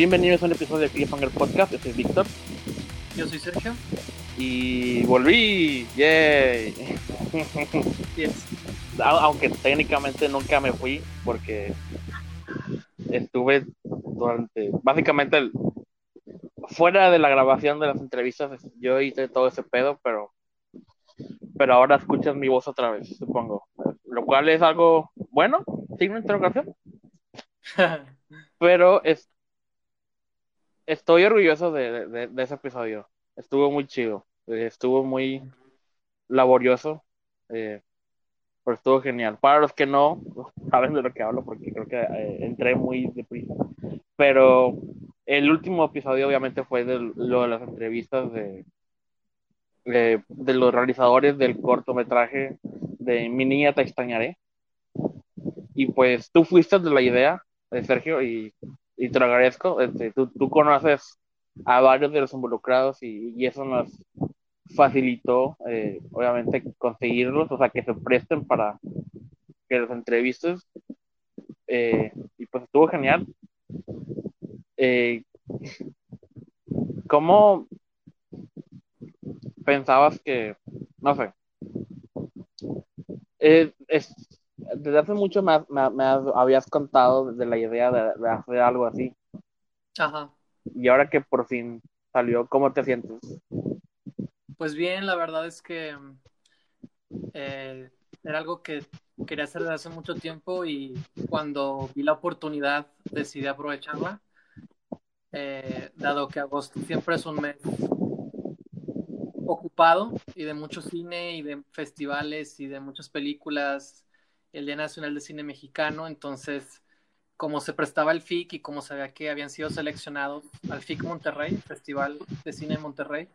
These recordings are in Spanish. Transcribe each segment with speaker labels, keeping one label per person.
Speaker 1: bienvenidos a un episodio de Cliffhanger Podcast. Yo soy Víctor.
Speaker 2: Yo soy Sergio.
Speaker 1: Y volví. ¡Yay! Aunque técnicamente nunca me fui porque estuve durante, básicamente, el, fuera de la grabación de las entrevistas, yo hice todo ese pedo, pero, pero ahora escuchas mi voz otra vez, supongo. Lo cual es algo bueno, signo de interrogación. pero es, estoy orgulloso de, ese episodio. Estuvo muy chido. Eh, estuvo muy laborioso. Eh, pero estuvo genial. Para los que no saben de lo que hablo, porque creo que eh, entré muy deprisa. Pero el último episodio, obviamente, fue de lo de las entrevistas de, de, los realizadores del cortometraje de Mi niña te extrañaré. Y pues tú fuiste de la idea, de Sergio, y y te lo agradezco. Este, tú, conoces a varios de los involucrados y, y eso nos facilitó, eh, obviamente, conseguirlos, o sea, que se presten para que los entrevistes. Eh, y pues estuvo genial. Eh, ¿Cómo pensabas que, no sé, es, desde hace mucho me, me, habías contado de la idea de, hacer algo así.
Speaker 2: Ajá.
Speaker 1: Y ahora que por fin salió, ¿cómo te sientes?
Speaker 2: Pues bien, la verdad es que eh, era algo que quería hacer desde hace mucho tiempo y cuando vi la oportunidad decidí aprovecharla, eh, dado que agosto siempre es un mes ocupado y de mucho cine y de festivales y de muchas películas el Día Nacional de Cine Mexicano, entonces como se prestaba el FIC y como sabía que habían sido seleccionados al FIC Monterrey, Festival de Cine Monterrey,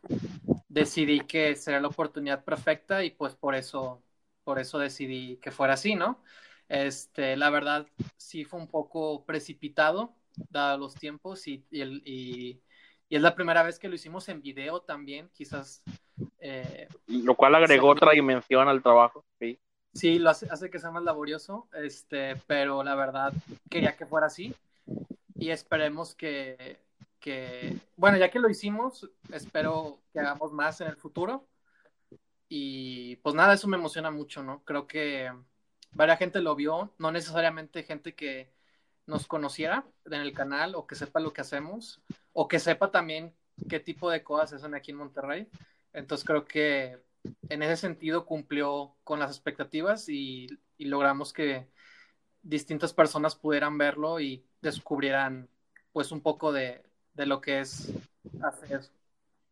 Speaker 2: decidí que sería la oportunidad perfecta y pues por eso, por eso decidí que fuera así, ¿no? Este, la verdad sí fue un poco precipitado, dados los tiempos, y, y, es la primera vez que lo hicimos en video también, quizás.
Speaker 1: Eh, lo cual agregó otra dimensión al trabajo, sí.
Speaker 2: Sí, lo hace, hace que sea más laborioso, este, pero la verdad quería que fuera así y esperemos que, que, bueno, ya que lo hicimos, espero que hagamos más en el futuro y pues nada, eso me emociona mucho, ¿no? Creo que varias gente lo vio, no necesariamente gente que nos conociera en el canal o que sepa lo que hacemos o que sepa también qué tipo de cosas hacen aquí en Monterrey. Entonces creo que en ese sentido cumplió con las expectativas y, logramos que distintas personas pudieran verlo y descubrieran pues un poco de, lo que es hacer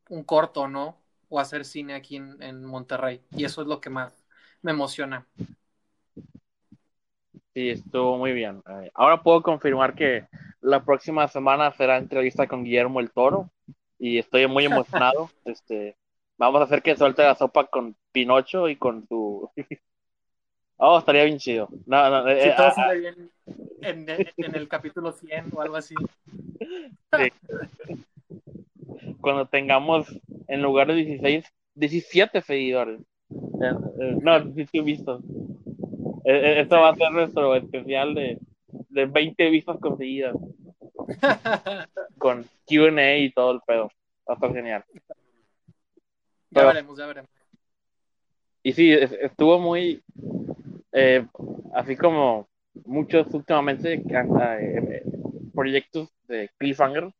Speaker 2: un corto, ¿no? O hacer cine aquí en, Monterrey. Y eso es lo que más me emociona.
Speaker 1: Sí, estuvo muy bien. Eh, ahora puedo confirmar que la próxima semana será entrevista con Guillermo el Toro y estoy muy emocionado. este, Vamos a hacer que suelte la sopa con Pinocho y con tu. oh, estaría bien chido. No, no,
Speaker 2: eh, si todo ah, sale bien en, en, el capítulo 100 o algo así. Sí.
Speaker 1: Cuando tengamos, en lugar de 16, 17 seguidores. Eh, eh, no, he visto. Esto va a ser nuestro especial de, de 20 vistas conseguidas. Con QA y todo el pedo. Va a estar genial.
Speaker 2: Ya veremos, ya veremos.
Speaker 1: Y sí, estuvo muy, eh, así como muchos últimamente eh, proyectos de Cliffhanger,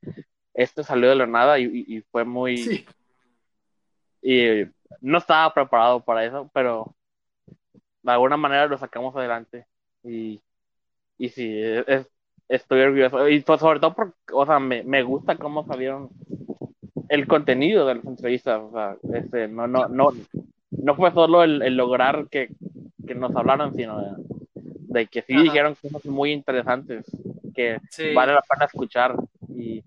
Speaker 1: este salió de la nada y, fue muy... Sí. Y no estaba preparado para eso, pero de alguna manera lo sacamos adelante. Y, y sí, estoy orgulloso. Y pues, sobre todo porque, o sea, me, me gusta cómo salieron el contenido de las entrevistas, o sea, este, no, no, no, no fue solo el, lograr que, nos hablaron, sino de, que sí dijeron cosas muy interesantes que vale la pena escuchar. Y,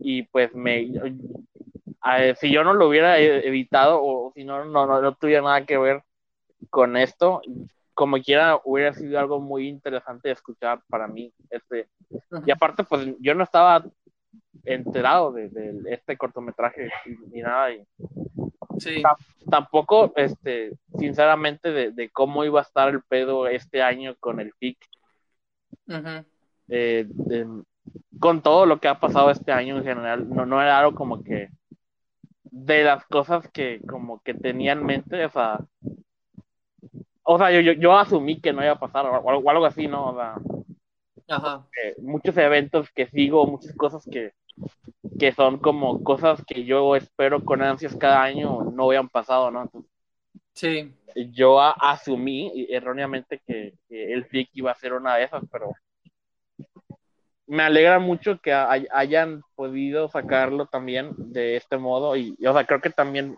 Speaker 1: y pues me si yo no lo hubiera e, evitado o si no, no, no, tuviera nada que ver con esto, como quiera hubiera sido algo muy interesante de escuchar para mí. Este, y aparte, pues yo no estaba enterado de, este cortometraje ni nada. Y Tampoco, este, sinceramente, de, cómo iba a estar el pedo este año con el FIC.
Speaker 2: Uh
Speaker 1: eh, con todo lo que ha pasado este año en general, no, no era algo como que de las cosas que como que tenía en mente, o sea, o sea, yo, yo, yo asumí que no iba a pasar o, o algo así, ¿no? O sea,
Speaker 2: Ajá.
Speaker 1: eh, muchos eventos que sigo, muchas cosas que, que son como cosas que yo espero con ansias cada año no habían pasado, ¿no? Entonces,
Speaker 2: Sí.
Speaker 1: yo a- asumí erróneamente que, que el FIC iba a ser una de esas, pero me alegra mucho que hay- hayan podido sacarlo también de este modo y, y, o sea, creo que también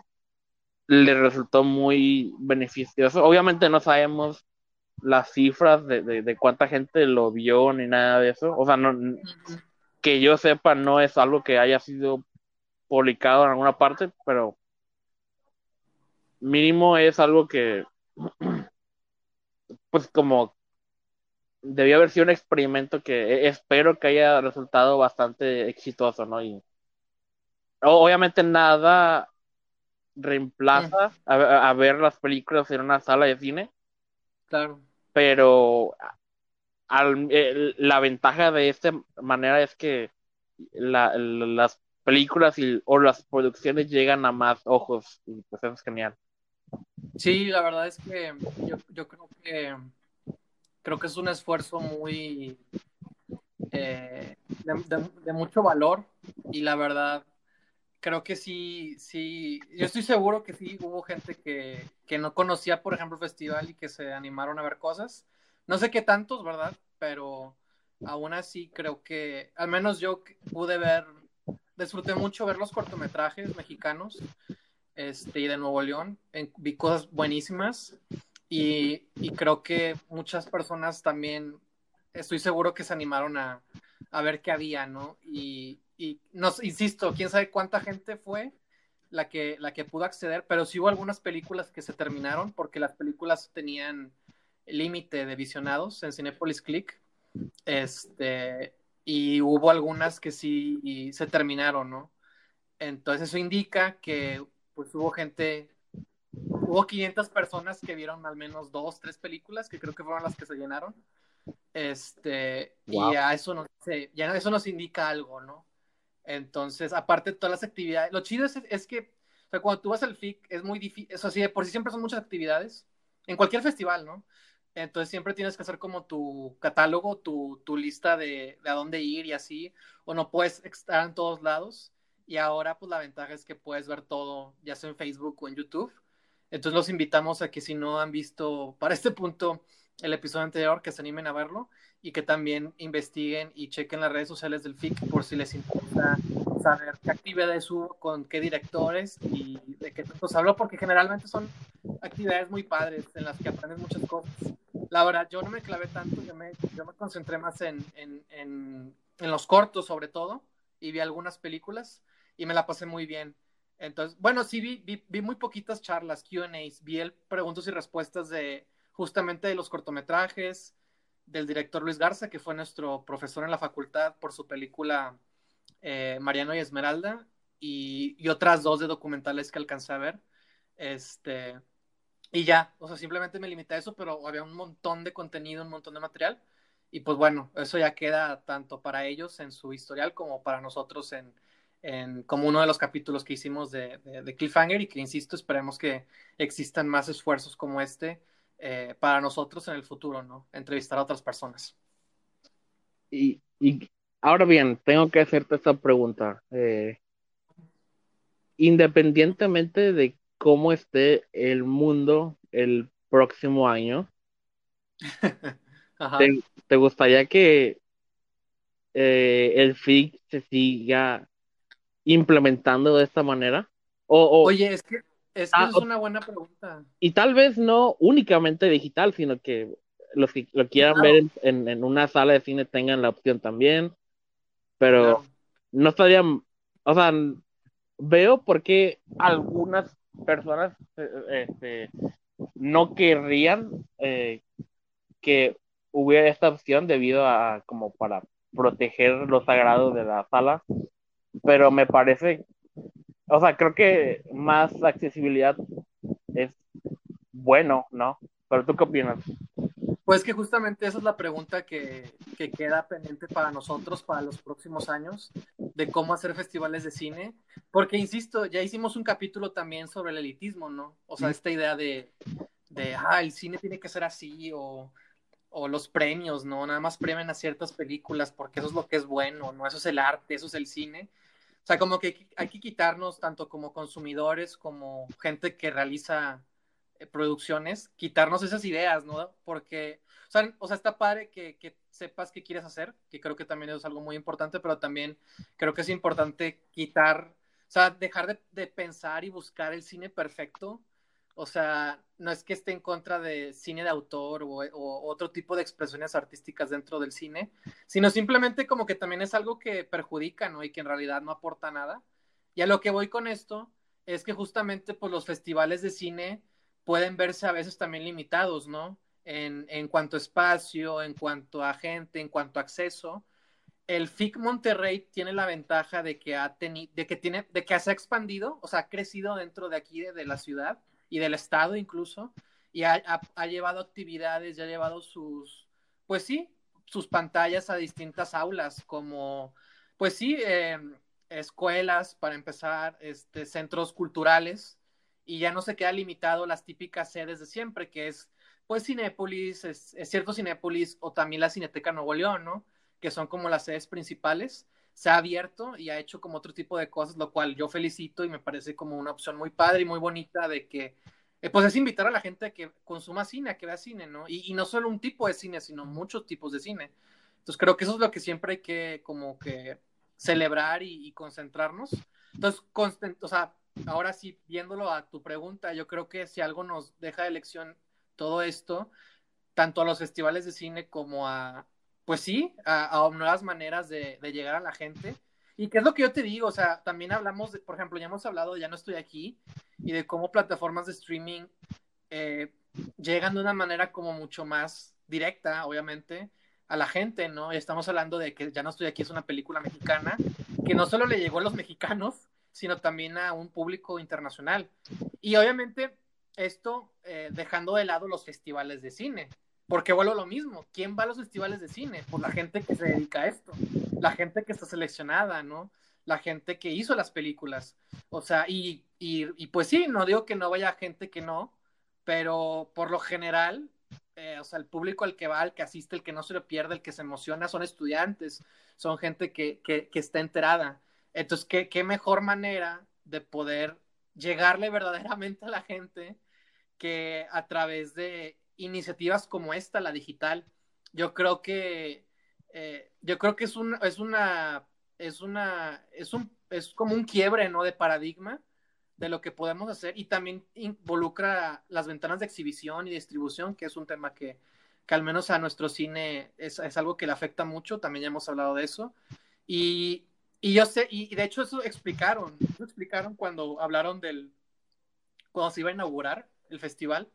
Speaker 1: le resultó muy beneficioso. Obviamente no sabemos las cifras de, de, de cuánta gente lo vio ni nada de eso. O sea, no,
Speaker 2: Ujú.
Speaker 1: Que yo sepa, no es algo que haya sido publicado en alguna parte, pero mínimo es algo que, pues como debió haber sido un experimento que espero que haya resultado bastante exitoso, ¿no? Y obviamente nada reemplaza a, a ver las películas en una sala de cine,
Speaker 2: Claro.
Speaker 1: pero el- la ventaja de esta manera es que la- las películas y, o las producciones llegan a más ojos y pues es genial.
Speaker 2: Sí, la verdad es que yo, creo que creo que es un esfuerzo muy eh, de, de- de mucho valor y la verdad creo que sí, sí, yo estoy seguro que sí hubo gente que, que no conocía, por ejemplo, el festival y que se animaron a ver cosas. No sé qué tantos, ¿verdad? Pero aún así creo que, al menos yo pude ver, disfruté mucho ver los cortometrajes mexicanos este, y de Nuevo León. Vi cosas buenísimas y, y creo que muchas personas también, estoy seguro que se animaron a, a ver qué había, ¿no? Y, y nos, insisto, quién sabe cuánta gente fue la que, la que pudo acceder, pero sí hubo algunas películas que se terminaron porque las películas tenían límite de visionados en Cinepolis Click. Este, y hubo algunas que sí y se terminaron, ¿no? Entonces eso indica que pues hubo gente, hubo 500 personas que vieron al menos dos, tres películas, que creo que fueron las que se llenaron. Este,
Speaker 1: Wow.
Speaker 2: y a eso nos, ya eso nos indica algo, ¿no? Entonces, aparte de todas las actividades, lo chido es, es que o sea, cuando tú vas al FIC es muy difícil, eso sí, de por sí siempre son muchas actividades, en cualquier festival, ¿no? Entonces siempre tienes que hacer como tu catálogo, tu, tu lista de, de a dónde ir y así, o no puedes estar en todos lados. Y ahora pues la ventaja es que puedes ver todo, ya sea en Facebook o en YouTube. Entonces los invitamos a que si no han visto para este punto el episodio anterior, que se animen a verlo y que también investiguen y chequen las redes sociales del FIC por si les interesa saber qué actividades hubo, con qué directores y de qué tanto se habló, porque generalmente son actividades muy padres en las que aprendes muchas cosas. La verdad, yo no me clavé tanto, yo me, yo me concentré más en, en, en, los cortos sobre todo y vi algunas películas y me la pasé muy bien. Entonces, bueno, sí vi, vi, vi muy poquitas charlas, QAs, vi el preguntas y respuestas de justamente de los cortometrajes, del director Luis Garza, que fue nuestro profesor en la facultad por su película eh, Mariano y Esmeralda, y, y, otras dos de documentales que alcancé a ver. Este, y ya, o sea, simplemente me limité a eso, pero había un montón de contenido, un montón de material. Y pues bueno, eso ya queda tanto para ellos en su historial como para nosotros en, en como uno de los capítulos que hicimos de, de, Cliffhanger y que, insisto, esperemos que existan más esfuerzos como este eh, para nosotros en el futuro, ¿no? Entrevistar a otras personas.
Speaker 1: Y, y ahora bien, tengo que hacerte esta pregunta. Eh, independientemente de cómo esté el mundo el próximo año, ¿te, ¿te, gustaría que eh, el FIC se siga implementando de esta manera? O, o,
Speaker 2: Oye, es que, es, que
Speaker 1: ah,
Speaker 2: es una buena pregunta.
Speaker 1: Y tal vez no únicamente digital, sino que los que lo quieran
Speaker 2: Claro.
Speaker 1: ver en, en, en, una sala de cine tengan la opción también. Pero
Speaker 2: Claro.
Speaker 1: no estaría, o sea, veo por qué algunas personas eh, este, no querrían eh, que hubiera esta opción debido a como para proteger los sagrados de la sala, pero me parece, o sea, creo que más accesibilidad es bueno, ¿no? Pero tú qué opinas?
Speaker 2: Pues que justamente esa es la pregunta que, que, queda pendiente para nosotros para los próximos años, de cómo hacer festivales de cine, porque insisto, ya hicimos un capítulo también sobre el elitismo, ¿no? O sea, esta idea de, de ah, el cine tiene que ser así, o, o los premios, ¿no? Nada más premian a ciertas películas porque eso es lo que es bueno, ¿no? Eso es el arte, eso es el cine. O sea, como que hay que quitarnos, tanto como consumidores, como gente que realiza producciones, quitarnos esas ideas, ¿no? Porque, o sea, o sea está padre que, que, sepas qué quieres hacer, que creo que también es algo muy importante, pero también creo que es importante quitar, o sea, dejar de, de pensar y buscar el cine perfecto. O sea, no es que esté en contra de cine de autor o, o, otro tipo de expresiones artísticas dentro del cine, sino simplemente como que también es algo que perjudica, ¿no? Y que en realidad no aporta nada. Y a lo que voy con esto es que justamente pues los festivales de cine pueden verse a veces también limitados, ¿no? En, en cuanto a espacio, en cuanto a gente, en cuanto a acceso. El FIC Monterrey tiene la ventaja de que ha tenido, de que tiene, de que se ha expandido, o sea, ha crecido dentro de aquí, de, de la ciudad y del estado incluso, y ha, ha, ha, llevado actividades, ya ha llevado sus, pues sí, sus pantallas a distintas aulas, como, pues sí, eh, escuelas para empezar, este, centros culturales, y ya no se queda limitado las típicas sedes de siempre, que es pues Cinépolis, es, cierto Cinépolis o también la Cineteca Nuevo León, ¿no? Que son como las sedes principales. Se ha abierto y ha hecho como otro tipo de cosas, lo cual yo felicito y me parece como una opción muy padre y muy bonita de que, eh, pues es invitar a la gente a que consuma cine, a que vea cine, ¿no? Y, no solo un tipo de cine, sino muchos tipos de cine. Entonces creo que eso es lo que siempre hay que como que celebrar y, y concentrarnos. Entonces, o sea, ahora sí, viéndolo a tu pregunta, yo creo que si algo nos deja de lección todo esto, tanto a los festivales de cine como a, pues sí, a, nuevas maneras de, llegar a la gente. Y qué es lo que yo te digo, o sea, también hablamos, de, por ejemplo, ya hemos hablado Ya no estoy aquí y de cómo plataformas de streaming eh, llegan de una manera como mucho más directa, obviamente, a la gente, ¿no? Y estamos hablando de que Ya no estoy aquí es una película mexicana que no solo le llegó a los mexicanos, sino también a un público internacional. Y obviamente esto eh, dejando de lado los festivales de cine, porque vuelvo lo mismo, ¿quién va a los festivales de cine? Pues la gente que se dedica a esto, la gente que está seleccionada, ¿no? La gente que hizo las películas. O sea, y, y, pues sí, no digo que no vaya gente que no, pero por lo general, eh, o sea, el público al que va, al que asiste, el que no se lo pierde, el que se emociona, son estudiantes, son gente que, que está enterada. Entonces, ¿qué, ¿qué, mejor manera de poder llegarle verdaderamente a la gente que a través de iniciativas como esta, la digital? Yo creo que, eh, yo creo que es, un, es una, es una, es un, es como un quiebre, ¿no? De paradigma de lo que podemos hacer y también involucra las ventanas de exhibición y distribución, que es un tema que, que al menos a nuestro cine es, es algo que le afecta mucho, también ya hemos hablado de eso. Y, y yo sé, y de hecho eso explicaron, eso explicaron cuando hablaron del, cuando se iba a inaugurar el festival,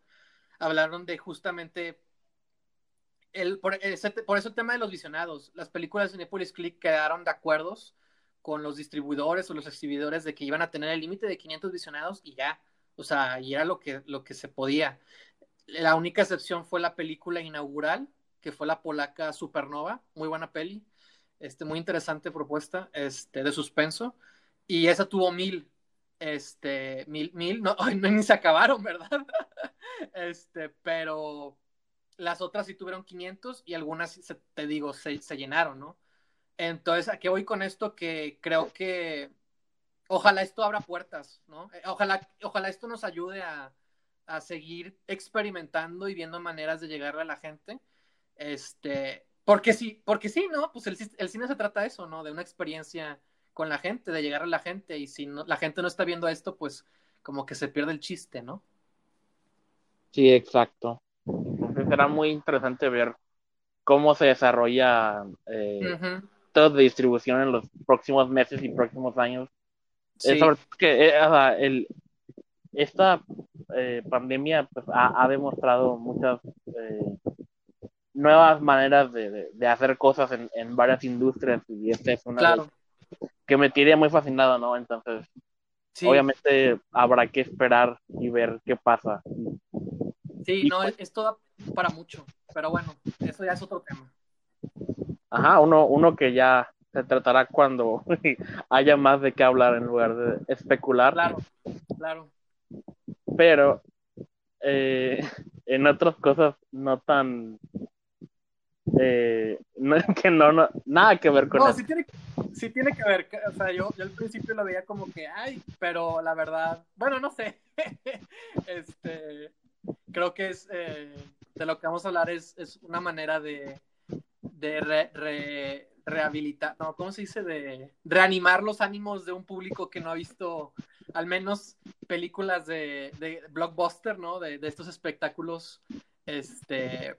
Speaker 2: hablaron de justamente, el, por, ese, por eso el tema de los visionados, las películas de Cinepolis Click quedaron de acuerdos con los distribuidores o los exhibidores de que iban a tener el límite de 500 visionados y ya, o sea, y era lo que, lo que se podía. La única excepción fue la película inaugural, que fue la polaca Supernova, muy buena peli, este, muy interesante propuesta este, de suspenso. Y esa tuvo mil, este, mil, mil, no, no ni se acabaron, ¿verdad? este, pero las otras sí tuvieron 500 y algunas, se, te digo, se, se, llenaron, ¿no? Entonces, ¿a qué voy con esto? Que creo que ojalá esto abra puertas, ¿no? Eh, ojalá, ojalá esto nos ayude a, a seguir experimentando y viendo maneras de llegarle a la gente. Este, porque sí, porque sí, ¿no? Pues el, el, cine se trata de eso, ¿no? De una experiencia con la gente, de llegar a la gente. Y si no, la gente no está viendo esto, pues como que se pierde el chiste, ¿no?
Speaker 1: Sí, exacto. Entonces será muy interesante ver cómo se desarrolla eh, uh -huh. todo de distribución en los próximos meses y próximos años. Sí. Que eh, o sea, el, esta pandemia pues, ha, ha, demostrado muchas eh, nuevas maneras de, de, de hacer cosas en, en, varias industrias y esta es una
Speaker 2: claro.
Speaker 1: que me tiene muy fascinado, ¿no? Entonces, sí. obviamente habrá que esperar y ver qué pasa.
Speaker 2: Sí, y, no, pues, esto da para mucho, pero bueno, eso ya es otro tema.
Speaker 1: Ajá, uno, uno que ya se tratará cuando haya más de qué hablar en lugar de especular.
Speaker 2: Claro, claro.
Speaker 1: Pero eh, en otras cosas no tan eh, no, que no, no, nada que ver con
Speaker 2: no,
Speaker 1: eso.
Speaker 2: Sí tiene, sí tiene que ver, o sea, yo, yo al principio lo veía como que, ay, pero la verdad, bueno, no sé, este, creo que es, eh, de lo que vamos a hablar es, es una manera de, de re, re, rehabilitar, no, ¿cómo se dice? De reanimar los ánimos de un público que no ha visto al menos películas de, de blockbuster, ¿no? De, de estos espectáculos, este,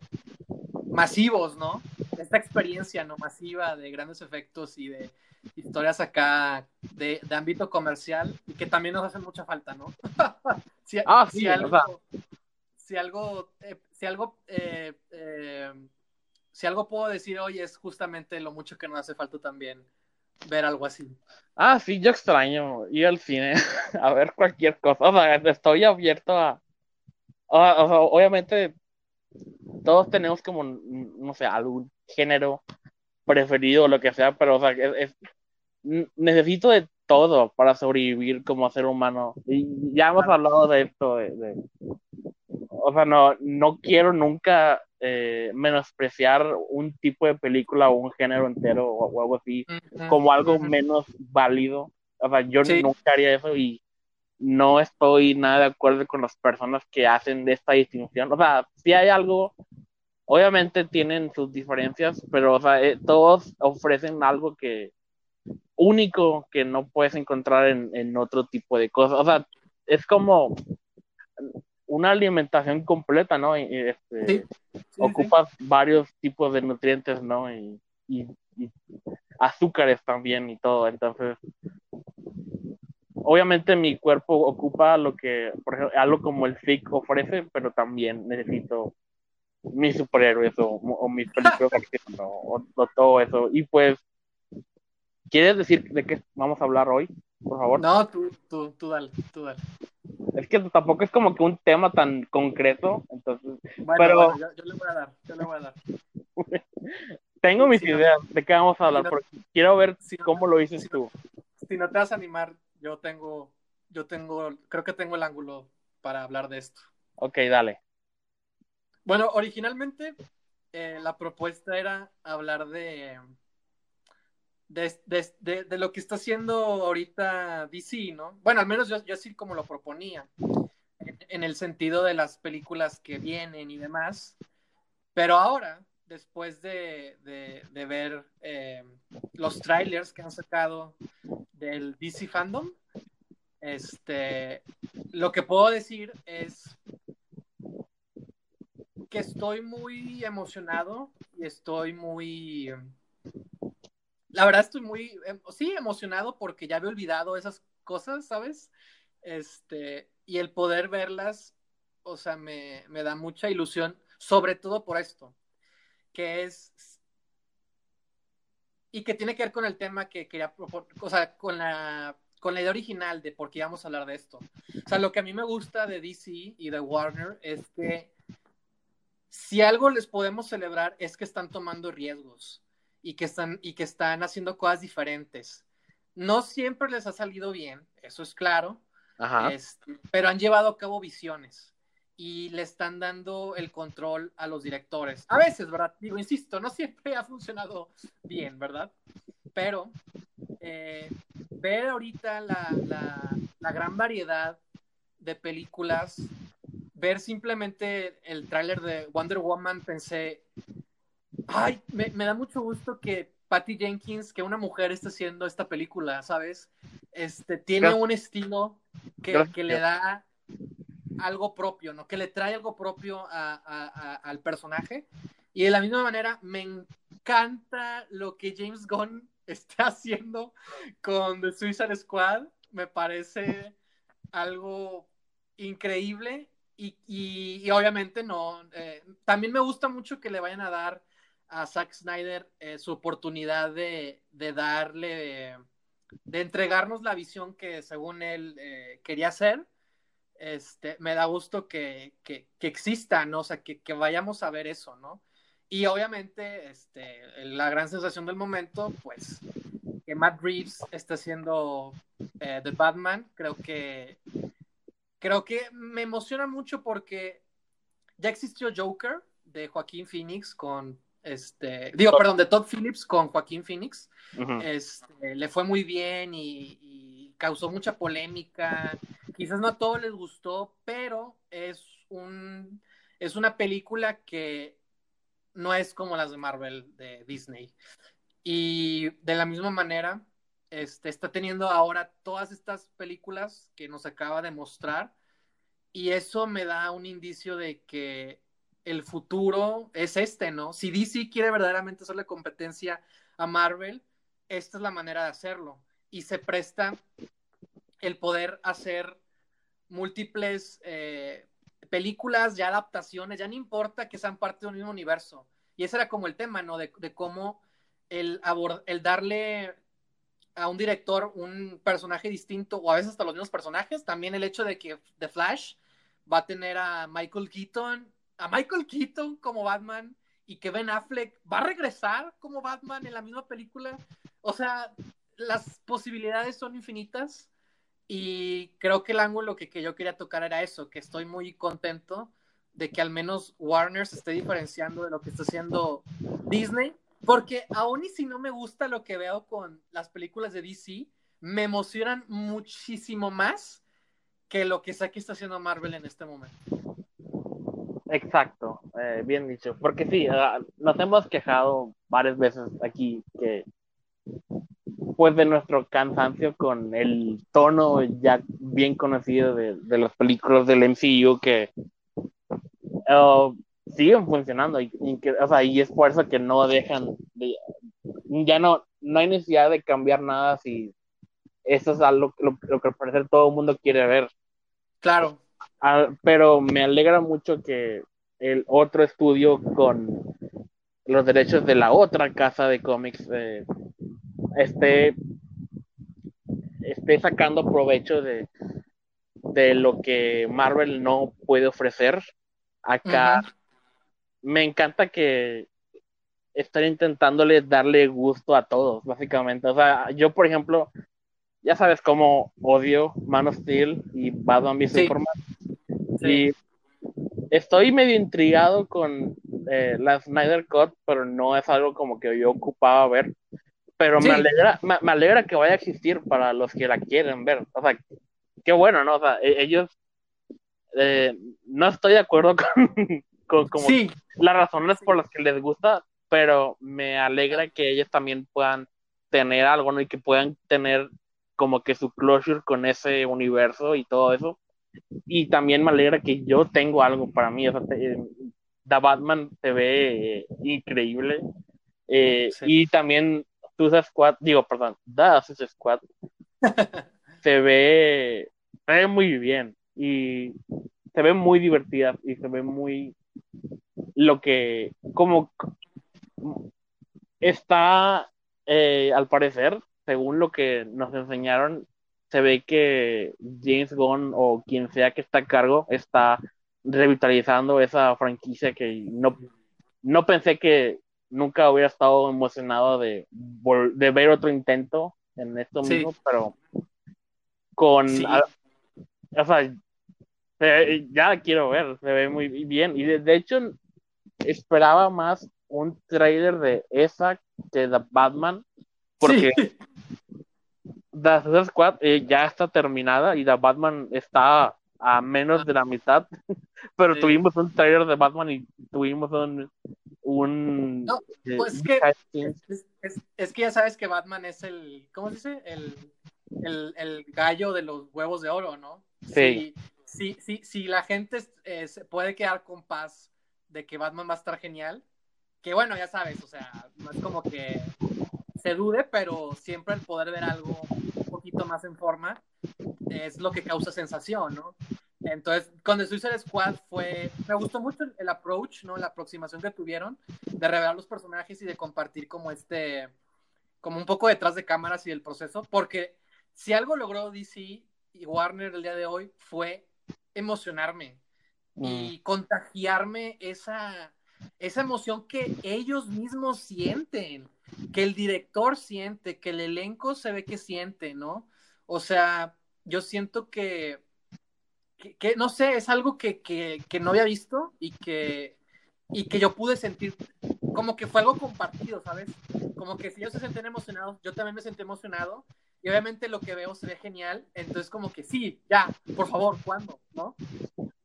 Speaker 2: masivos, ¿no? Esta experiencia, ¿no? Masiva de grandes efectos y de historias acá de, de ámbito comercial y que también nos hacen mucha falta, ¿no? si,
Speaker 1: ah, sí,
Speaker 2: si algo,
Speaker 1: sea,
Speaker 2: si algo, eh, si algo, eh, eh, si algo puedo decir hoy es justamente lo mucho que nos hace falta también ver algo así.
Speaker 1: ah, sí, yo extraño ir al cine a ver cualquier cosa. O sea, estoy abierto a. a- o sea, obviamente, todos tenemos como, no sé, algún género preferido o lo que sea, pero, o sea, es- es- necesito de todo para sobrevivir como ser humano. Y ya hemos hablado de esto, de, de- o sea, no, no quiero nunca eh, menospreciar un tipo de película o un género entero o, o algo así como algo menos válido. O sea, yo
Speaker 2: Sí.
Speaker 1: nunca haría eso y no estoy nada de acuerdo con las personas que hacen de esta distinción. O sea, si hay algo, obviamente tienen sus diferencias, pero o sea, eh, todos ofrecen algo que único que no puedes encontrar en, en otro tipo de cosas. O sea, es como una alimentación completa, ¿no? Y, este,
Speaker 2: Sí, sí, sí.
Speaker 1: ocupas varios tipos de nutrientes, ¿no? Y, y- y azúcares también y todo. Entonces, obviamente mi cuerpo ocupa lo que, por ejemplo, algo como el FIC ofrece, pero también necesito mis superhéroes o, o mis películas o, o todo eso. Y pues, ¿quieres decir de qué vamos a hablar hoy? Por favor.
Speaker 2: No, tú, tú, tú dale, tú dale.
Speaker 1: Es que tampoco es como que un tema tan concreto, entonces
Speaker 2: Bueno,
Speaker 1: Pero-
Speaker 2: bueno, yo, yo le voy a dar, yo le voy a dar.
Speaker 1: tengo mis
Speaker 2: no.
Speaker 1: ideas de qué vamos a hablar,
Speaker 2: no.
Speaker 1: porque quiero ver
Speaker 2: no.
Speaker 1: cómo lo dices
Speaker 2: Sí,
Speaker 1: tú.
Speaker 2: Si no te vas a animar, yo tengo, yo tengo, creo que tengo el ángulo para hablar de esto.
Speaker 1: Ok, dale.
Speaker 2: Bueno, originalmente eh, la propuesta era hablar de, de, de- de- de lo que está haciendo ahorita DC, ¿no? Bueno, al menos yo, yo así como lo proponía, en, en el sentido de las películas que vienen y demás. Pero ahora, después de, de- ver eh, los trailers que han sacado del DC Fandom, este, lo que puedo decir es que estoy muy emocionado y estoy muy... La verdad estoy muy, em, sí, emocionado porque ya había olvidado esas cosas, ¿sabes? Este, y el poder verlas, o sea, me, me da mucha ilusión, sobre todo por esto, que es... Y que tiene que ver con el tema que quería proponer, o sea, con la, con la idea original de por qué íbamos a hablar de esto. O sea, lo que a mí me gusta de DC y de Warner es que si algo les podemos celebrar es que están tomando riesgos y que están, y que están haciendo cosas diferentes. No siempre les ha salido bien, eso es claro,
Speaker 1: Ajá.
Speaker 2: este, pero han llevado a cabo visiones y le están dando el control a los directores. A veces, ¿verdad? Digo, insisto, no siempre ha funcionado bien, ¿verdad? Pero eh, ver ahorita la, la, la gran variedad de películas ver simplemente el tráiler de Wonder Woman, pensé, ay, me, me, da mucho gusto que Patty Jenkins, que una mujer esté haciendo esta película, ¿sabes? Este, tiene un estilo que, le da algo propio, ¿no? Que le trae algo propio al personaje. Y de la misma manera, me encanta lo que James Gunn está haciendo con The Suicide Squad. Me parece algo increíble y, y, y, obviamente no. Eh, también me gusta mucho que le vayan a dar a Zack Snyder eh, su oportunidad de, de darle, de entregarnos la visión que según él eh, quería hacer. Este, me da gusto que, que, que, exista, ¿no? O sea, que, que vayamos a ver eso, ¿no? Y obviamente, este, la gran sensación del momento, pues, que Matt Reeves está haciendo eh, The Batman, creo que, creo que me emociona mucho porque ya existió Joker de Joaquín Phoenix con este, digo, perdón, de Todd Phillips con Joaquín Phoenix. este, le fue muy bien y, y, causó mucha polémica. Quizás no a todos les gustó, pero es un es una película que no es como las de Marvel de Disney. Y de la misma manera, este, está teniendo ahora todas estas películas que nos acaba de mostrar. Y eso me da un indicio de que el futuro es este, ¿no? Si DC quiere verdaderamente hacerle competencia a Marvel, esta es la manera de hacerlo. Y se presta el poder hacer múltiples eh, películas, ya adaptaciones, ya no importa que sean parte de un mismo universo. Y ese era como el tema, ¿no? De, cómo el, el darle a un director un personaje distinto o a veces hasta los mismos personajes. También el hecho de que The Flash va a tener a Michael Keaton, a Michael Keaton como Batman y que Ben Affleck va a regresar como Batman en la misma película. O sea, las posibilidades son infinitas y creo que el ángulo que, que yo quería tocar era eso, que estoy muy contento de que al menos Warner se esté diferenciando de lo que está haciendo Disney, porque aún y si no me gusta lo que veo con las películas de DC, me emocionan muchísimo más que lo que que está haciendo Marvel en este momento.
Speaker 1: Exacto, eh, bien dicho, porque sí, ah, nos hemos quejado varias veces aquí que pues de nuestro cansancio con el tono ya bien conocido de, de las películas del MCU que uh, siguen funcionando y, que, o sea, y es por eso que no dejan de, ya no, no hay necesidad de cambiar nada si eso es algo lo, lo que al parecer todo el mundo quiere ver.
Speaker 2: Claro.
Speaker 1: Ah, pero me alegra mucho que el otro estudio con los derechos de la otra casa de cómics eh, esté, esté sacando provecho de, de lo que Marvel no puede ofrecer. Acá me encanta que están intentándole darle gusto a todos, básicamente. O sea, yo, por ejemplo, ya sabes cómo odio Man of Steel y Batman v sí. Y estoy medio intrigado con eh, la Snyder Cut, pero no es algo como que yo ocupaba ver pero me, alegra, me, alegra que vaya a existir para los que la quieren ver. O sea, qué bueno, ¿no? O sea, e, ellos, eh, no estoy de acuerdo con, con las razones por las que les gusta, pero me alegra que ellos también puedan tener algo, ¿no? Y que puedan tener como que su closure con ese universo y todo eso. Y también me alegra que yo tengo algo para mí. O sea, The Batman se ve increíble. Eh, y también Suicide Squad, digo, perdón, The Suicide Squad, se ve, se ve muy bien y se ve muy divertida y se ve muy lo que, como está, eh, al parecer, según lo que nos enseñaron, se ve que James Gunn o quien sea que está a cargo está revitalizando esa franquicia que no, no pensé que nunca hubiera estado emocionado de, de ver otro intento en esto mismo, pero con... o sea, ya quiero ver, se ve muy bien. Y de, hecho, esperaba más un trailer de esa que de Batman, porque The Squad eh, ya está terminada y The Batman está a menos de la mitad, pero tuvimos un trailer de Batman y tuvimos un, un
Speaker 2: no, eh, pues es que es, que ya sabes que Batman es el ¿cómo se dice? El, el, el gallo de los huevos de oro, ¿no?
Speaker 1: Sí.
Speaker 2: Si, si, si, la gente eh, se puede quedar con paz de que Batman va a estar genial, que bueno, ya sabes, o sea, no es como que se dude, pero siempre el poder ver algo un poquito más en forma es lo que causa sensación, ¿no? Entonces, con The Suicide Squad fue, me gustó mucho el, approach, ¿no? La aproximación que tuvieron de revelar los personajes y de compartir como este, como un poco detrás de cámaras y el proceso, porque si algo logró DC y Warner el día de hoy fue emocionarme y mm. contagiarme esa, esa emoción que ellos mismos sienten, que el director siente, que el elenco se ve que siente, ¿no? O sea, yo siento que, que, no sé, es algo que, que, que, no había visto y que, y que yo pude sentir como que fue algo compartido, ¿sabes? Como que si ellos se sienten emocionados, yo también me sentí emocionado y obviamente lo que veo se ve genial, entonces como que sí, ya, por favor, ¿cuándo? ¿No?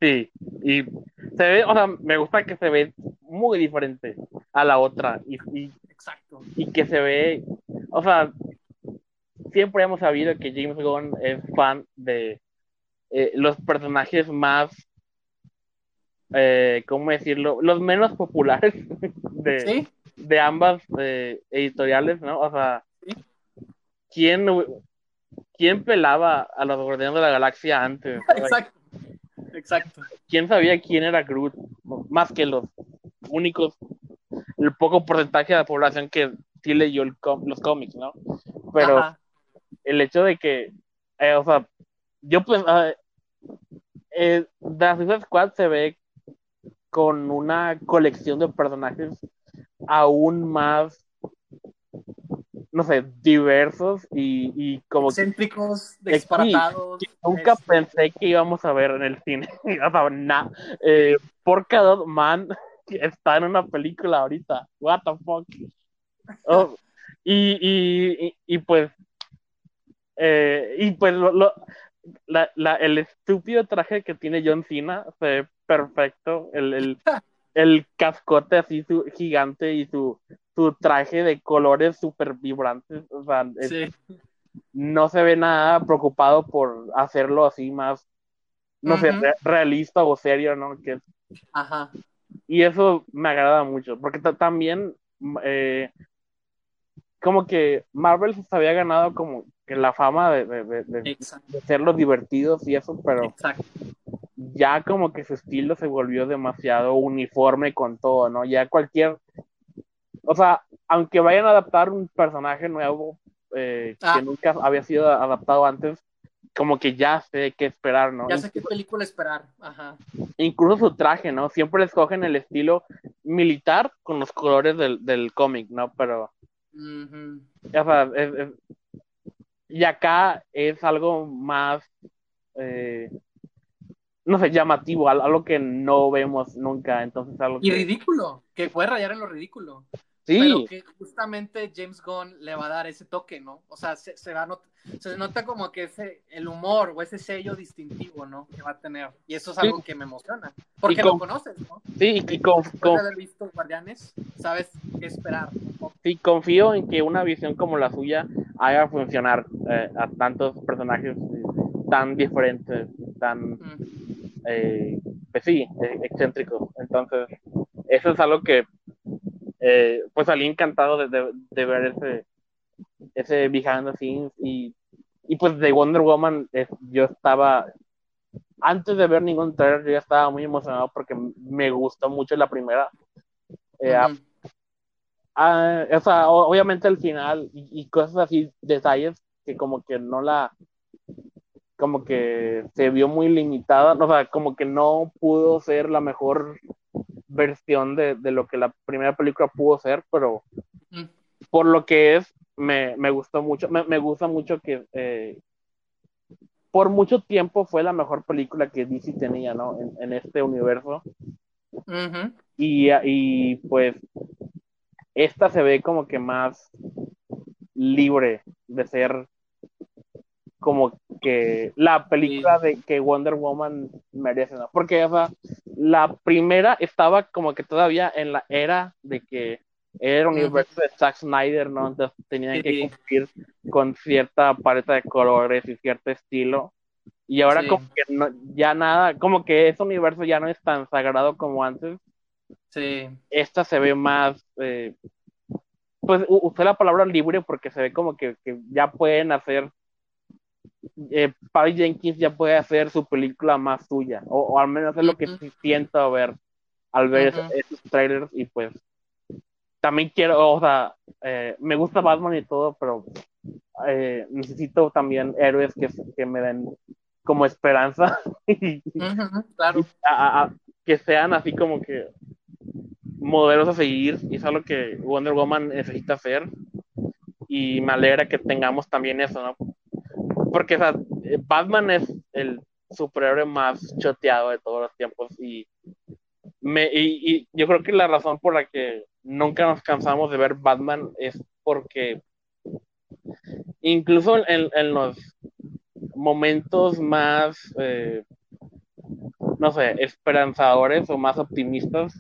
Speaker 1: Sí, y se ve, o sea, me gusta que se ve muy diferente a la otra y, y,
Speaker 2: Exacto.
Speaker 1: y que se ve, o sea, siempre hemos sabido que James Gunn es fan de eh, los personajes más, eh, ¿cómo decirlo? Los menos populares de,
Speaker 2: ¿Sí?
Speaker 1: de ambas eh, editoriales, ¿no? O sea. ¿quién, ¿quién pelaba a los Guardianes de la Galaxia antes?
Speaker 2: Exacto. Exacto.
Speaker 1: ¿Quién sabía quién era Groot? Más que los únicos, el poco porcentaje de la población que sí leyó el los cómics, ¿no? Pero
Speaker 2: Ajá.
Speaker 1: el hecho de que, eh, o sea, yo pues, eh, eh, The Suicide Squad se ve con una colección de personajes aún más, no sé, diversos y, y como sí,
Speaker 2: disparatados.
Speaker 1: que nunca
Speaker 2: este,
Speaker 1: pensé que íbamos a ver en el cine. O sea, na- eh, Polka Dot Man está en una película ahorita. What the fuck. Oh, y, y, y, y pues, eh, y pues lo- lo- la, la- el estúpido traje que tiene John Cena se ve perfecto. El, el, el cascote así su, gigante y su, su traje de colores súper vibrantes. O sea, es-
Speaker 2: Sí.
Speaker 1: no se ve nada preocupado por hacerlo así más, no sé, realista o serio, ¿no? Que,
Speaker 2: Ajá.
Speaker 1: y eso me agrada mucho, porque ta- también, eh, como que Marvel se había ganado como la fama de, de, de, de- ser los divertidos y eso, pero
Speaker 2: Exacto.
Speaker 1: ya como que su estilo se volvió demasiado uniforme con todo, ¿no? Ya cualquier, o sea, aunque vayan a adaptar un personaje nuevo eh,
Speaker 2: Ah.
Speaker 1: que nunca había sido adaptado antes, como que ya sé qué esperar, ¿no?
Speaker 2: Ya sé qué película esperar. Ajá.
Speaker 1: Incluso su traje, ¿no? Siempre escogen el estilo militar con los colores del, del cómic, ¿no? Pero, o sea, es- es- y acá es algo más, eh, no sé, llamativo, al- algo que no vemos nunca, entonces algo
Speaker 2: Y
Speaker 1: que...
Speaker 2: ridículo, que puede rayar en lo ridículo.
Speaker 1: Sí,
Speaker 2: Pero que justamente James Gunn le va a dar ese toque, ¿no? O sea, se, se va a not- se nota como que ese, el humor o ese sello distintivo, ¿no? Que va a tener. Y eso es
Speaker 1: Sí.
Speaker 2: algo que me emociona. Porque
Speaker 1: con-
Speaker 2: lo conoces, ¿no?
Speaker 1: sí, y con-
Speaker 2: Después de haber visto Guardianes, sabes qué esperar. ¿no?
Speaker 1: sí, confío en que una visión como la suya haga funcionar eh, a tantos personajes eh, tan diferentes, tan
Speaker 2: Mm.
Speaker 1: eh, pues sí, eh, excéntrico. Entonces, eso es algo que, eh, pues salí encantado de, de- de ver ese, ese behind the scenes y, y pues de Wonder Woman eh, yo estaba, antes de ver ningún trailer, yo ya estaba muy emocionado porque me gustó mucho la primera. Eh, o sea, o- obviamente el final y, y cosas así, detalles que como que no la, como que se vio muy limitada, o sea, como que no pudo ser la mejor versión de, de lo que la primera película pudo ser, pero
Speaker 2: Mm.
Speaker 1: por lo que es, me, me gustó mucho, me, me gusta mucho que eh, por mucho tiempo fue la mejor película que DC tenía, ¿no? En, en este universo. Y, y pues esta se ve como que más libre de ser como que la película de que Wonder Woman merece, ¿no? Porque o sea, la primera estaba como que todavía en la era de que era el universo de Zack Snyder, ¿no? Entonces tenían que cumplir con cierta paleta de colores y cierto estilo. Y ahora
Speaker 2: Sí.
Speaker 1: como que no, ya nada, como que ese universo ya no es tan sagrado como antes
Speaker 2: Sí.
Speaker 1: esta se ve más, eh, pues usé la palabra libre porque se ve como que, que ya pueden hacer, eh, Patty Jenkins ya puede hacer su película más suya, o, o al menos es lo que siento a ver al ver esos, esos trailers y pues también quiero, o sea, eh, me gusta Batman y todo, pero eh, necesito también héroes que, que me den como esperanza y,
Speaker 2: Ujú. Claro.
Speaker 1: a- a- a- que sean así como que modelos a seguir y es algo que Wonder Woman necesita hacer y me alegra que tengamos también eso, ¿no? Porque Batman es el superhéroe más choteado de todos los tiempos y, y, yo creo que la razón por la que nunca nos cansamos de ver Batman es porque incluso en, en los momentos más, eh, no sé, esperanzadores o más optimistas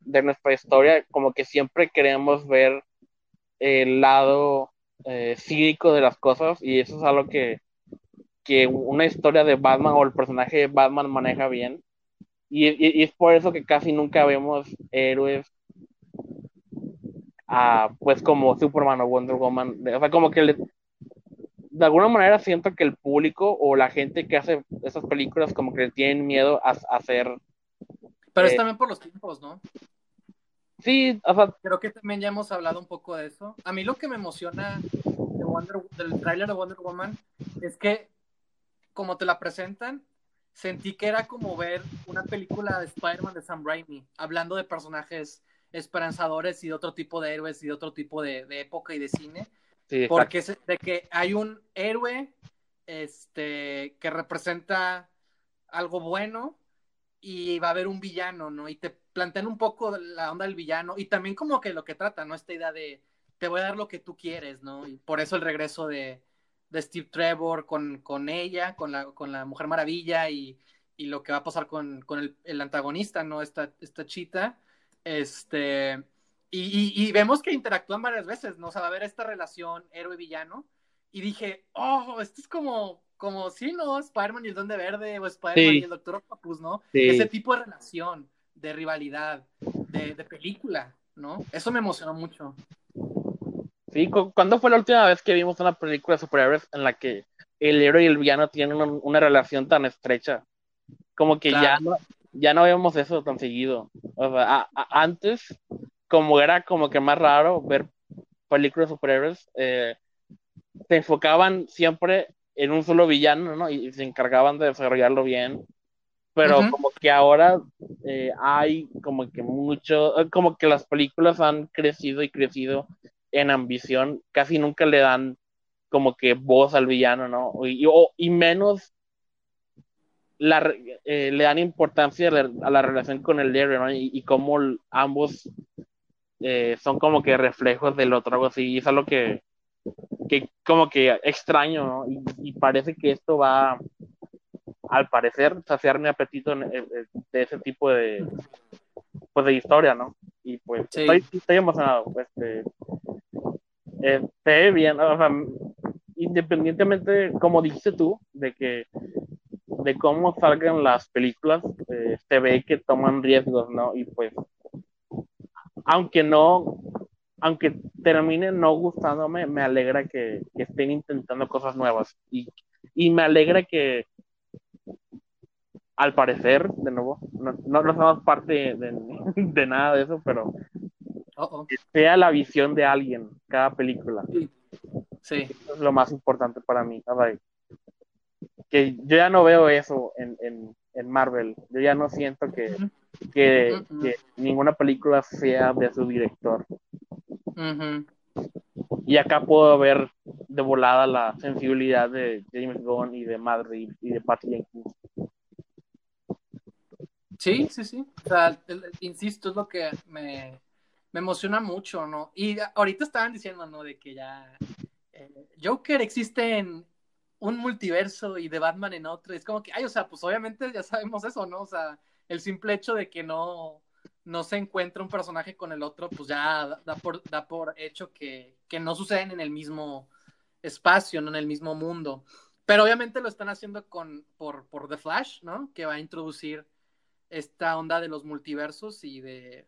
Speaker 1: de nuestra historia, como que siempre queremos ver el lado eh, cínico de las cosas y eso es algo que, que una historia de Batman o el personaje de Batman maneja bien. Y, y, es por eso que casi nunca vemos héroes a, pues como Superman o Wonder Woman. O sea, como que le, de alguna manera siento que el público o la gente que hace esas películas como que tienen miedo a, hacer...
Speaker 2: Pero es eh, también por los tiempos, ¿no?
Speaker 1: Sí, o sea...
Speaker 2: Creo que también ya hemos hablado un poco de eso. A mí lo que me emociona de Wonder, del tráiler de Wonder Woman es que como te la presentan, sentí que era como ver una película de Spider-Man de Sam Raimi, hablando de personajes esperanzadores y de otro tipo de héroes y de otro tipo de, de época y de cine porque de que hay un héroe este, que representa algo bueno y va a haber un villano, ¿no? Y te plantean un poco la onda del villano y también como que lo que trata, ¿no? Esta idea de te voy a dar lo que tú quieres, ¿no? Y por eso el regreso de, Steve Trevor con, con, ella, con la, con la Mujer Maravilla y, lo que va a pasar con, el, el, antagonista, ¿no? Esta, esta chita. Este, y, vemos que interactúan varias veces, ¿no? O sea, va a haber esta relación héroe-villano. Y dije, oh, esto es como, como sí, ¿no? Spider-Man y el Donde Verde, o Spider-Man y el Doctor Octopus, ¿no? Ese tipo de relación, de rivalidad, de, película, ¿no? Eso me emocionó mucho.
Speaker 1: Sí, ¿cuándo fue la última vez que vimos una película de superhéroes en la que el héroe y el villano tienen una, relación tan estrecha? Como que ya, no, ya no vemos eso tan seguido. O sea, antes como era como que más raro ver películas de superhéroes, eh, se enfocaban siempre en un solo villano, ¿no? Y, se encargaban de desarrollarlo bien. Pero como que ahora eh, hay como que mucho, como que las películas han crecido y crecido en ambición, casi nunca le dan como que voz al villano, ¿no? Y, y menos la, le dan importancia a la, relación con el héroe, ¿no? Y, y cómo ambos eh, son como que reflejos del otro, algo así, y es algo que, que como que extraño, ¿no? Y, parece que esto va, al parecer, saciar mi apetito de ese tipo de, pues, de historia, ¿no? Y pues estoy, estoy, emocionado, pues, eh, se ve bien, independientemente, como dijiste tú, de que de cómo salgan las películas, eh, se ve que toman riesgos, ¿no? Y pues aunque no, aunque termine no gustándome, me alegra que, estén intentando cosas nuevas y, me alegra que al parecer, de nuevo, no, no, somos parte de, nada de eso, pero que sea la visión de alguien cada película.
Speaker 2: Sí.
Speaker 1: es lo más importante para mí. Que yo ya no veo eso en, en Marvel. Yo ya no siento que, que, ninguna película sea de su director. Y acá puedo ver de volada la sensibilidad de James Gunn y de Madrid y de Patty Jenkins.
Speaker 2: Sí, sí, sí. O sea, insisto, es lo que me, emociona mucho, ¿no? Y ahorita estaban diciendo, ¿no? De que ya eh, Joker existe en un multiverso y de Batman en otro. Es como que, ay, o sea, pues obviamente ya sabemos eso, ¿no? O sea, el simple hecho de que no, no se encuentra un personaje con el otro, pues ya da por, da por hecho que, no suceden en el mismo espacio, no en el mismo mundo. Pero obviamente lo están haciendo con, por, por The Flash, ¿no? Que va a introducir esta onda de los multiversos y de,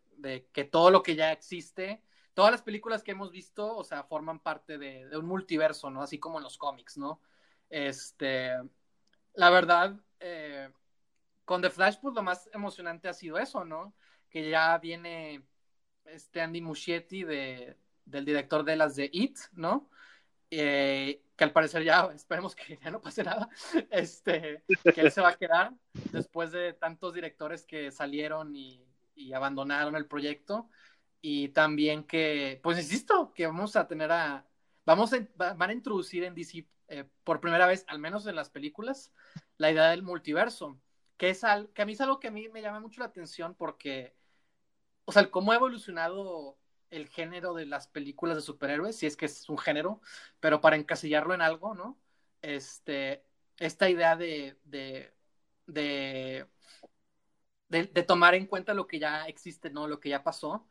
Speaker 2: que todo lo que ya existe, todas las películas que hemos visto, o sea, forman parte de, de un multiverso, ¿no? Así como en los cómics, ¿no? Este, la verdad, eh, con The Flash, pues lo más emocionante ha sido eso, ¿no? Que ya viene este Andy Muschietti de, del director de las de It, ¿no? Eh, que al parecer ya, esperemos que ya no pase nada, este, que él se va a quedar después de tantos directores que salieron y, y abandonaron el proyecto. Y también que, pues insisto, que vamos a tener a, vamos a, van a introducir en DC eh, por primera vez, al menos en las películas, la idea del multiverso, que es al, que a mí es algo que a mí me llama mucho la atención porque, o sea, cómo ha evolucionado el género de las películas de superhéroes, si es que es un género, pero para encasillarlo en algo, ¿no? Este, esta idea de, de, de, tomar en cuenta lo que ya existe, ¿no? Lo que ya pasó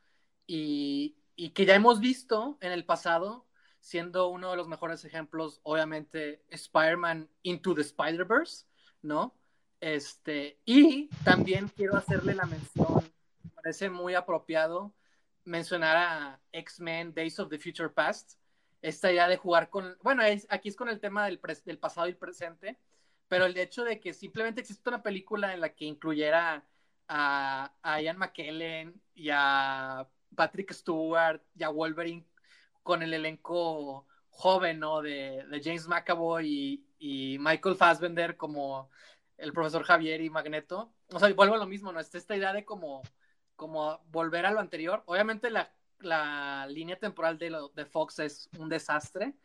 Speaker 2: y, y que ya hemos visto en el pasado siendo uno de los mejores ejemplos, obviamente, Spider-Man Into the Spider-Verse, ¿no? Este, y también quiero hacerle la mención, me parece muy apropiado mencionar a X-Men Days of the Future Past, esta idea de jugar con, bueno, aquí es con el tema del, del pasado y presente, pero el hecho de que simplemente existe una película en la que incluyera a, a Ian McKellen y a Patrick Stewart y a Wolverine con el elenco joven, ¿no? De, James McAvoy y, Michael Fassbender como el profesor Javier y Magneto. O sea, vuelvo a lo mismo, ¿no? Esta, idea de como, como volver a lo anterior. Obviamente la, línea temporal de, lo, de Fox es un desastre,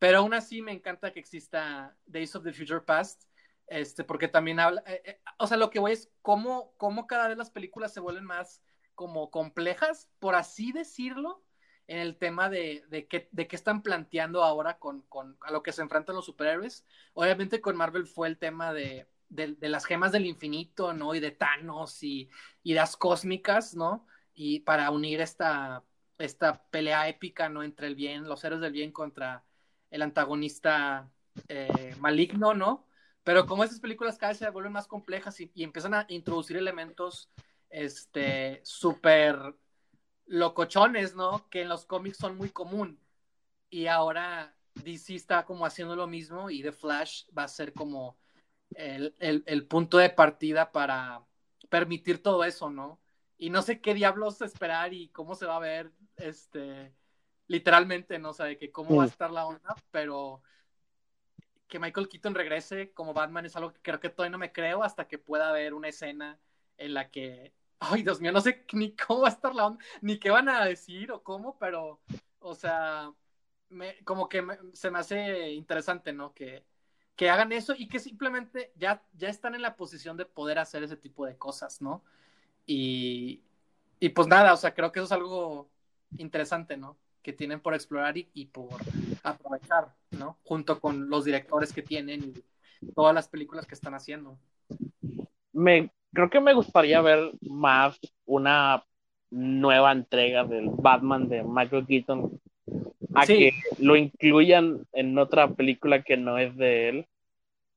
Speaker 2: pero aún así me encanta que exista Days of the Future Past, este, porque también habla, eh, eh, o sea, lo que voy es cómo, cómo cada vez las películas se vuelven más como complejas, por así decirlo, en el tema de, de, qué, de qué están planteando ahora con, con, a lo que se enfrentan los superhéroes. Obviamente con Marvel fue el tema de, de, las gemas del infinito, ¿no? Y de Thanos y, las cósmicas, ¿no? Y para unir esta, esta pelea épica, ¿no? Entre el bien, los héroes del bien contra el antagonista eh, maligno, ¿no? Pero como esas películas cada vez se vuelven más complejas y, y empiezan a introducir elementos este súper locochones, ¿no? Que en los cómics son muy común. Y ahora DC está como haciendo lo mismo y The Flash va a ser como el, punto de partida para permitir todo eso, ¿no? Y no sé qué diablos esperar y cómo se va a ver, este, literalmente, no sé, que cómo va a estar la onda, pero que Michael Keaton regrese como Batman es algo que creo que todavía no me creo hasta que pueda haber una escena en la que ay, Dios mío, no sé ni cómo va a estar la onda, ni qué van a decir o cómo, pero, o sea, me, como que se me hace interesante, ¿no? Que, que hagan eso y que simplemente ya, ya están en la posición de poder hacer ese tipo de cosas, ¿no? Y, y pues nada, o sea, creo que eso es algo interesante, ¿no? Que tienen por explorar y, y por aprovechar, ¿no? Junto con los directores que tienen y todas las películas que están haciendo.
Speaker 1: Me creo que me gustaría ver más una nueva entrega del Batman de Michael Keaton a que lo incluyan en otra película que no es de él.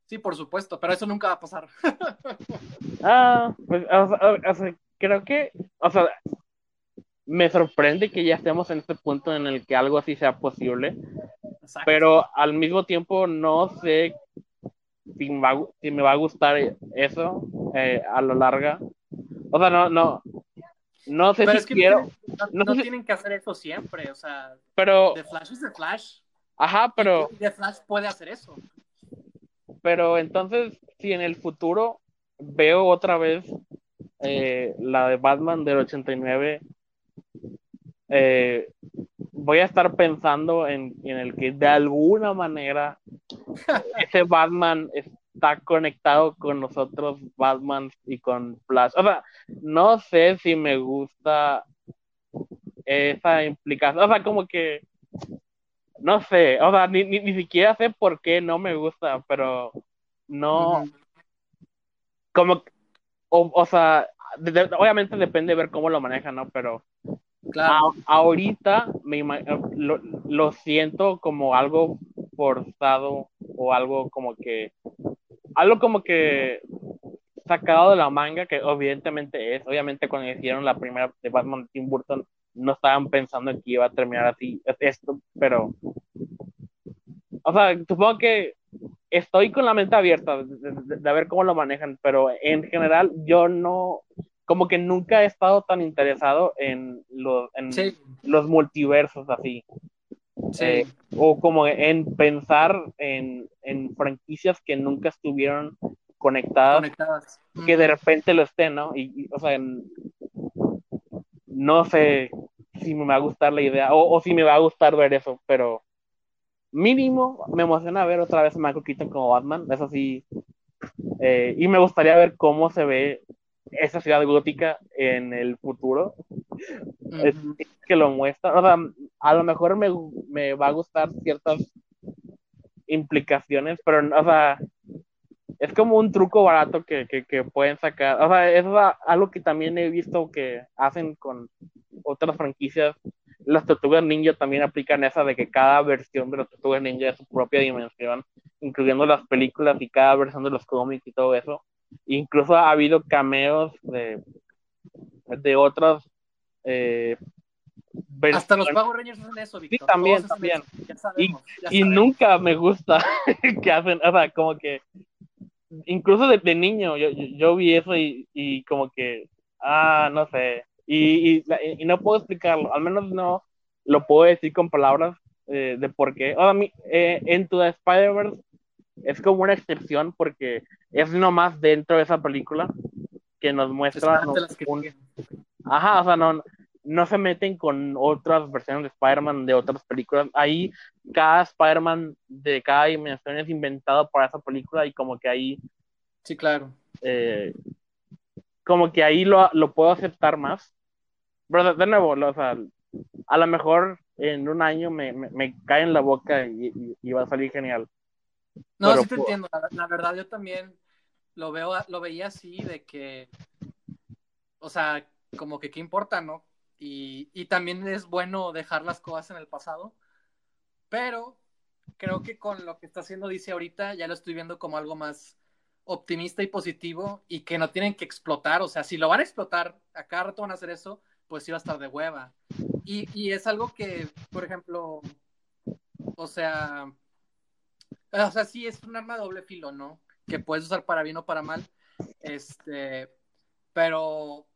Speaker 2: Sí, por supuesto, pero eso nunca va a pasar.
Speaker 1: ah, pues, creo que, o sea, me sorprende que ya estemos en este punto en el que algo así sea posible, pero al mismo tiempo no sé si me va, a gustar eso eh, a lo larga. O sea, no, no, no sé si quiero.
Speaker 2: No, tienen que hacer eso siempre, o sea.
Speaker 1: Pero.
Speaker 2: The Flash es The Flash.
Speaker 1: Ajá, pero.
Speaker 2: The Flash puede hacer eso.
Speaker 1: Pero entonces, si en el futuro veo otra vez eh, la de Batman del 89, eh, voy a estar pensando en, en, el que de alguna manera ese Batman está conectado con nosotros Batman y con Flash. O sea, no sé si me gusta esa implicación. O sea, como que no sé, o sea, ni, ni, siquiera sé por qué no me gusta, pero no. Como, o, o sea, obviamente depende de ver cómo lo manejan, ¿no? Pero Claro. ahorita me lo, lo, siento como algo forzado o algo como que algo como que sacado de la manga que evidentemente es obviamente cuando hicieron la primera de Batman de Tim Burton no estaban pensando en que iba a terminar así esto pero o sea supongo que estoy con la mente abierta de, de ver cómo lo manejan pero en general yo no como que nunca he estado tan interesado en, los, en los multiversos así. Eh, o como en pensar en, en, franquicias que nunca estuvieron conectadas, que de repente lo estén, ¿no? Y, o sea, no sé si me va a gustar la idea o, o si me va a gustar ver eso, pero mínimo me emociona ver otra vez a Michael Keaton como Batman, eso sí, eh, y me gustaría ver cómo se ve esa ciudad gótica en el futuro, es que lo muestra, o sea, a lo mejor me, me va a gustar ciertas implicaciones, pero, o sea, es como un truco barato que, que, pueden sacar. O sea, eso es algo que también he visto que hacen con otras franquicias. Las Tortugas Ninja también aplican esa de que cada versión de las Tortugas Ninja es su propia dimensión, incluyendo las películas y cada versión de los cómics y todo eso. Incluso ha habido cameos de, de otras eh,
Speaker 2: hasta los Power Rangers hacen eso, Víctor.
Speaker 1: Sí, también, también. Sabemos, y, y nunca me gusta que hacen, o sea, como que incluso de, de niño yo, yo, yo, vi eso y, y, como que, ah, no sé, y, y, no puedo explicarlo, al menos no lo puedo decir con palabras eh, de por qué. O mí, eh, en tu Spider-Verse es como una excepción porque es nomás dentro de esa película que nos muestra nos, que un... Ajá, o sea, no, no se meten con otras versiones de Spider-Man de otras películas. Ahí cada Spider-Man de cada dimensión es inventado para esa película y como que ahí...
Speaker 2: Sí, claro.
Speaker 1: Eh, como que ahí lo, lo, puedo aceptar más. Pero de, nuevo, o sea, a lo mejor en un año me, me, me cae en la boca y, y, y, va a salir genial.
Speaker 2: No, Pero, sí te entiendo. La, la, verdad, yo también lo veo, lo veía así de que, o sea, como que qué importa, ¿no? Y, también es bueno dejar las cosas en el pasado, pero creo que con lo que está haciendo dice ahorita ya lo estoy viendo como algo más optimista y positivo y que no tienen que explotar, o sea, si lo van a explotar, a cada rato van a hacer eso, pues va a estar de hueva. Y, y es algo que, por ejemplo, o sea, o sea, sí es un arma de doble filo, ¿no? Que puedes usar para bien o para mal, este, pero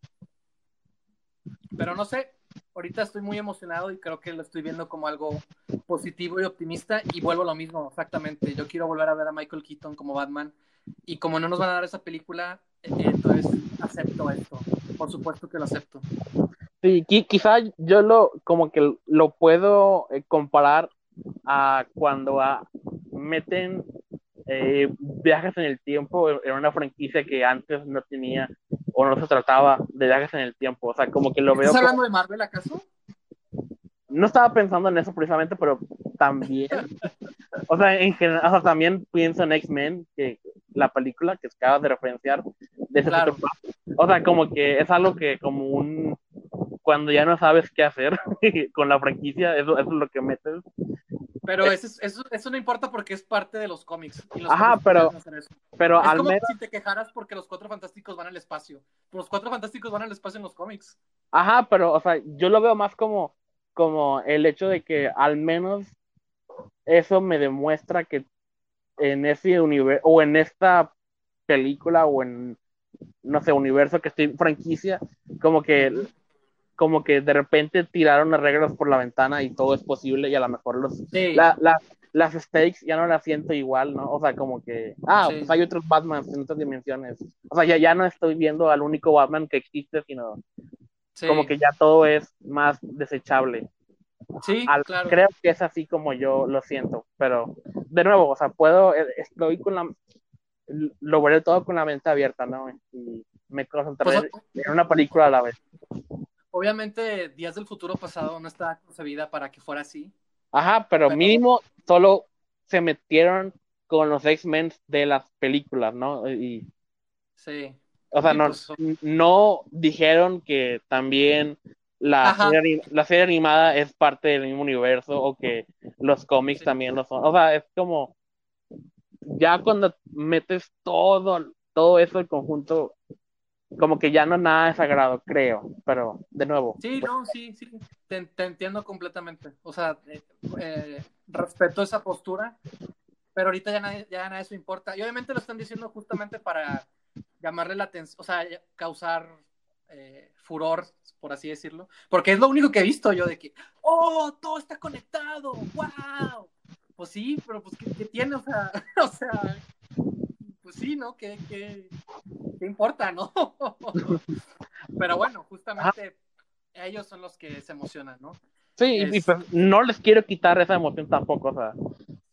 Speaker 2: pero no sé, ahorita estoy muy emocionado y creo que lo estoy viendo como algo positivo y optimista y vuelvo a lo mismo, exactamente. Yo quiero volver a ver a Michael Keaton como Batman y como no nos van a dar esa película, eh, entonces acepto esto. Por supuesto que lo acepto.
Speaker 1: Sí, quizá yo lo como que lo puedo eh, comparar a cuando a, meten eh, viajes en el tiempo en una franquicia que antes no tenía o no se trataba de viajes en el tiempo. O sea, como que lo veo.
Speaker 2: ¿Estás hablando de Marvel acaso?
Speaker 1: No estaba pensando en eso precisamente, pero también. o sea, en general, o sea, también pienso en X-Men, que la película que acabas de referenciar, de ese
Speaker 2: claro.
Speaker 1: O sea, como que es algo que, como un. Cuando ya no sabes qué hacer con la franquicia, eso, eso es lo que metes.
Speaker 2: Pero eso, eso, eso, no importa porque es parte de los cómics. Y los
Speaker 1: Ajá, pero, pero
Speaker 2: es
Speaker 1: al
Speaker 2: como
Speaker 1: menos...
Speaker 2: si te quejaras porque los cuatro fantásticos van al espacio. Los cuatro fantásticos van al espacio en los cómics.
Speaker 1: Ajá, pero, o sea, yo lo veo más como, como el hecho de que al menos eso me demuestra que en ese universo, o en esta película, o en, no sé, universo que estoy franquicia, como que como que de repente tiraron las reglas por la ventana y todo es posible y a lo mejor los
Speaker 2: sí.
Speaker 1: la, la, las stakes ya no las siento igual, ¿no? O sea, como que, ah, sí. pues hay otros Batman en otras dimensiones. O sea, ya, ya no estoy viendo al único Batman que existe, sino sí. como que ya todo es más desechable.
Speaker 2: Sí,
Speaker 1: al,
Speaker 2: claro.
Speaker 1: Creo que es así como yo lo siento, pero de nuevo, o sea, puedo, eh, estoy con la, lo veré todo con la mente abierta, ¿no? Y me concentraré pues, en una película a la vez
Speaker 2: obviamente Días del Futuro Pasado no estaba concebida para que fuera así.
Speaker 1: Ajá, pero, pero... mínimo solo se metieron con los X-Men de las películas, ¿no? Y,
Speaker 2: sí.
Speaker 1: O sea, no,
Speaker 2: pues,
Speaker 1: no dijeron que también la serie, la serie, animada es parte del mismo universo o que los cómics sí. también lo son. O sea, es como ya cuando metes todo, todo eso en conjunto, como que ya no nada es sagrado, creo, pero de nuevo.
Speaker 2: Sí, pues, no, sí, sí, te, te, entiendo completamente. O sea, eh, eh, respeto esa postura, pero ahorita ya, nadie, ya nada eso importa. Y obviamente lo están diciendo justamente para llamarle la atención, o sea, causar eh, furor, por así decirlo, porque es lo único que he visto yo de que, oh, todo está conectado, wow. Pues sí, pero pues, ¿qué, qué tiene? O sea, o sea, pues sí, ¿no? ¿Qué, qué, qué importa, no? Pero bueno, justamente ellos son los que se emocionan, ¿no?
Speaker 1: Sí, y,
Speaker 2: Es-
Speaker 1: pues no les quiero quitar esa emoción tampoco, o sea,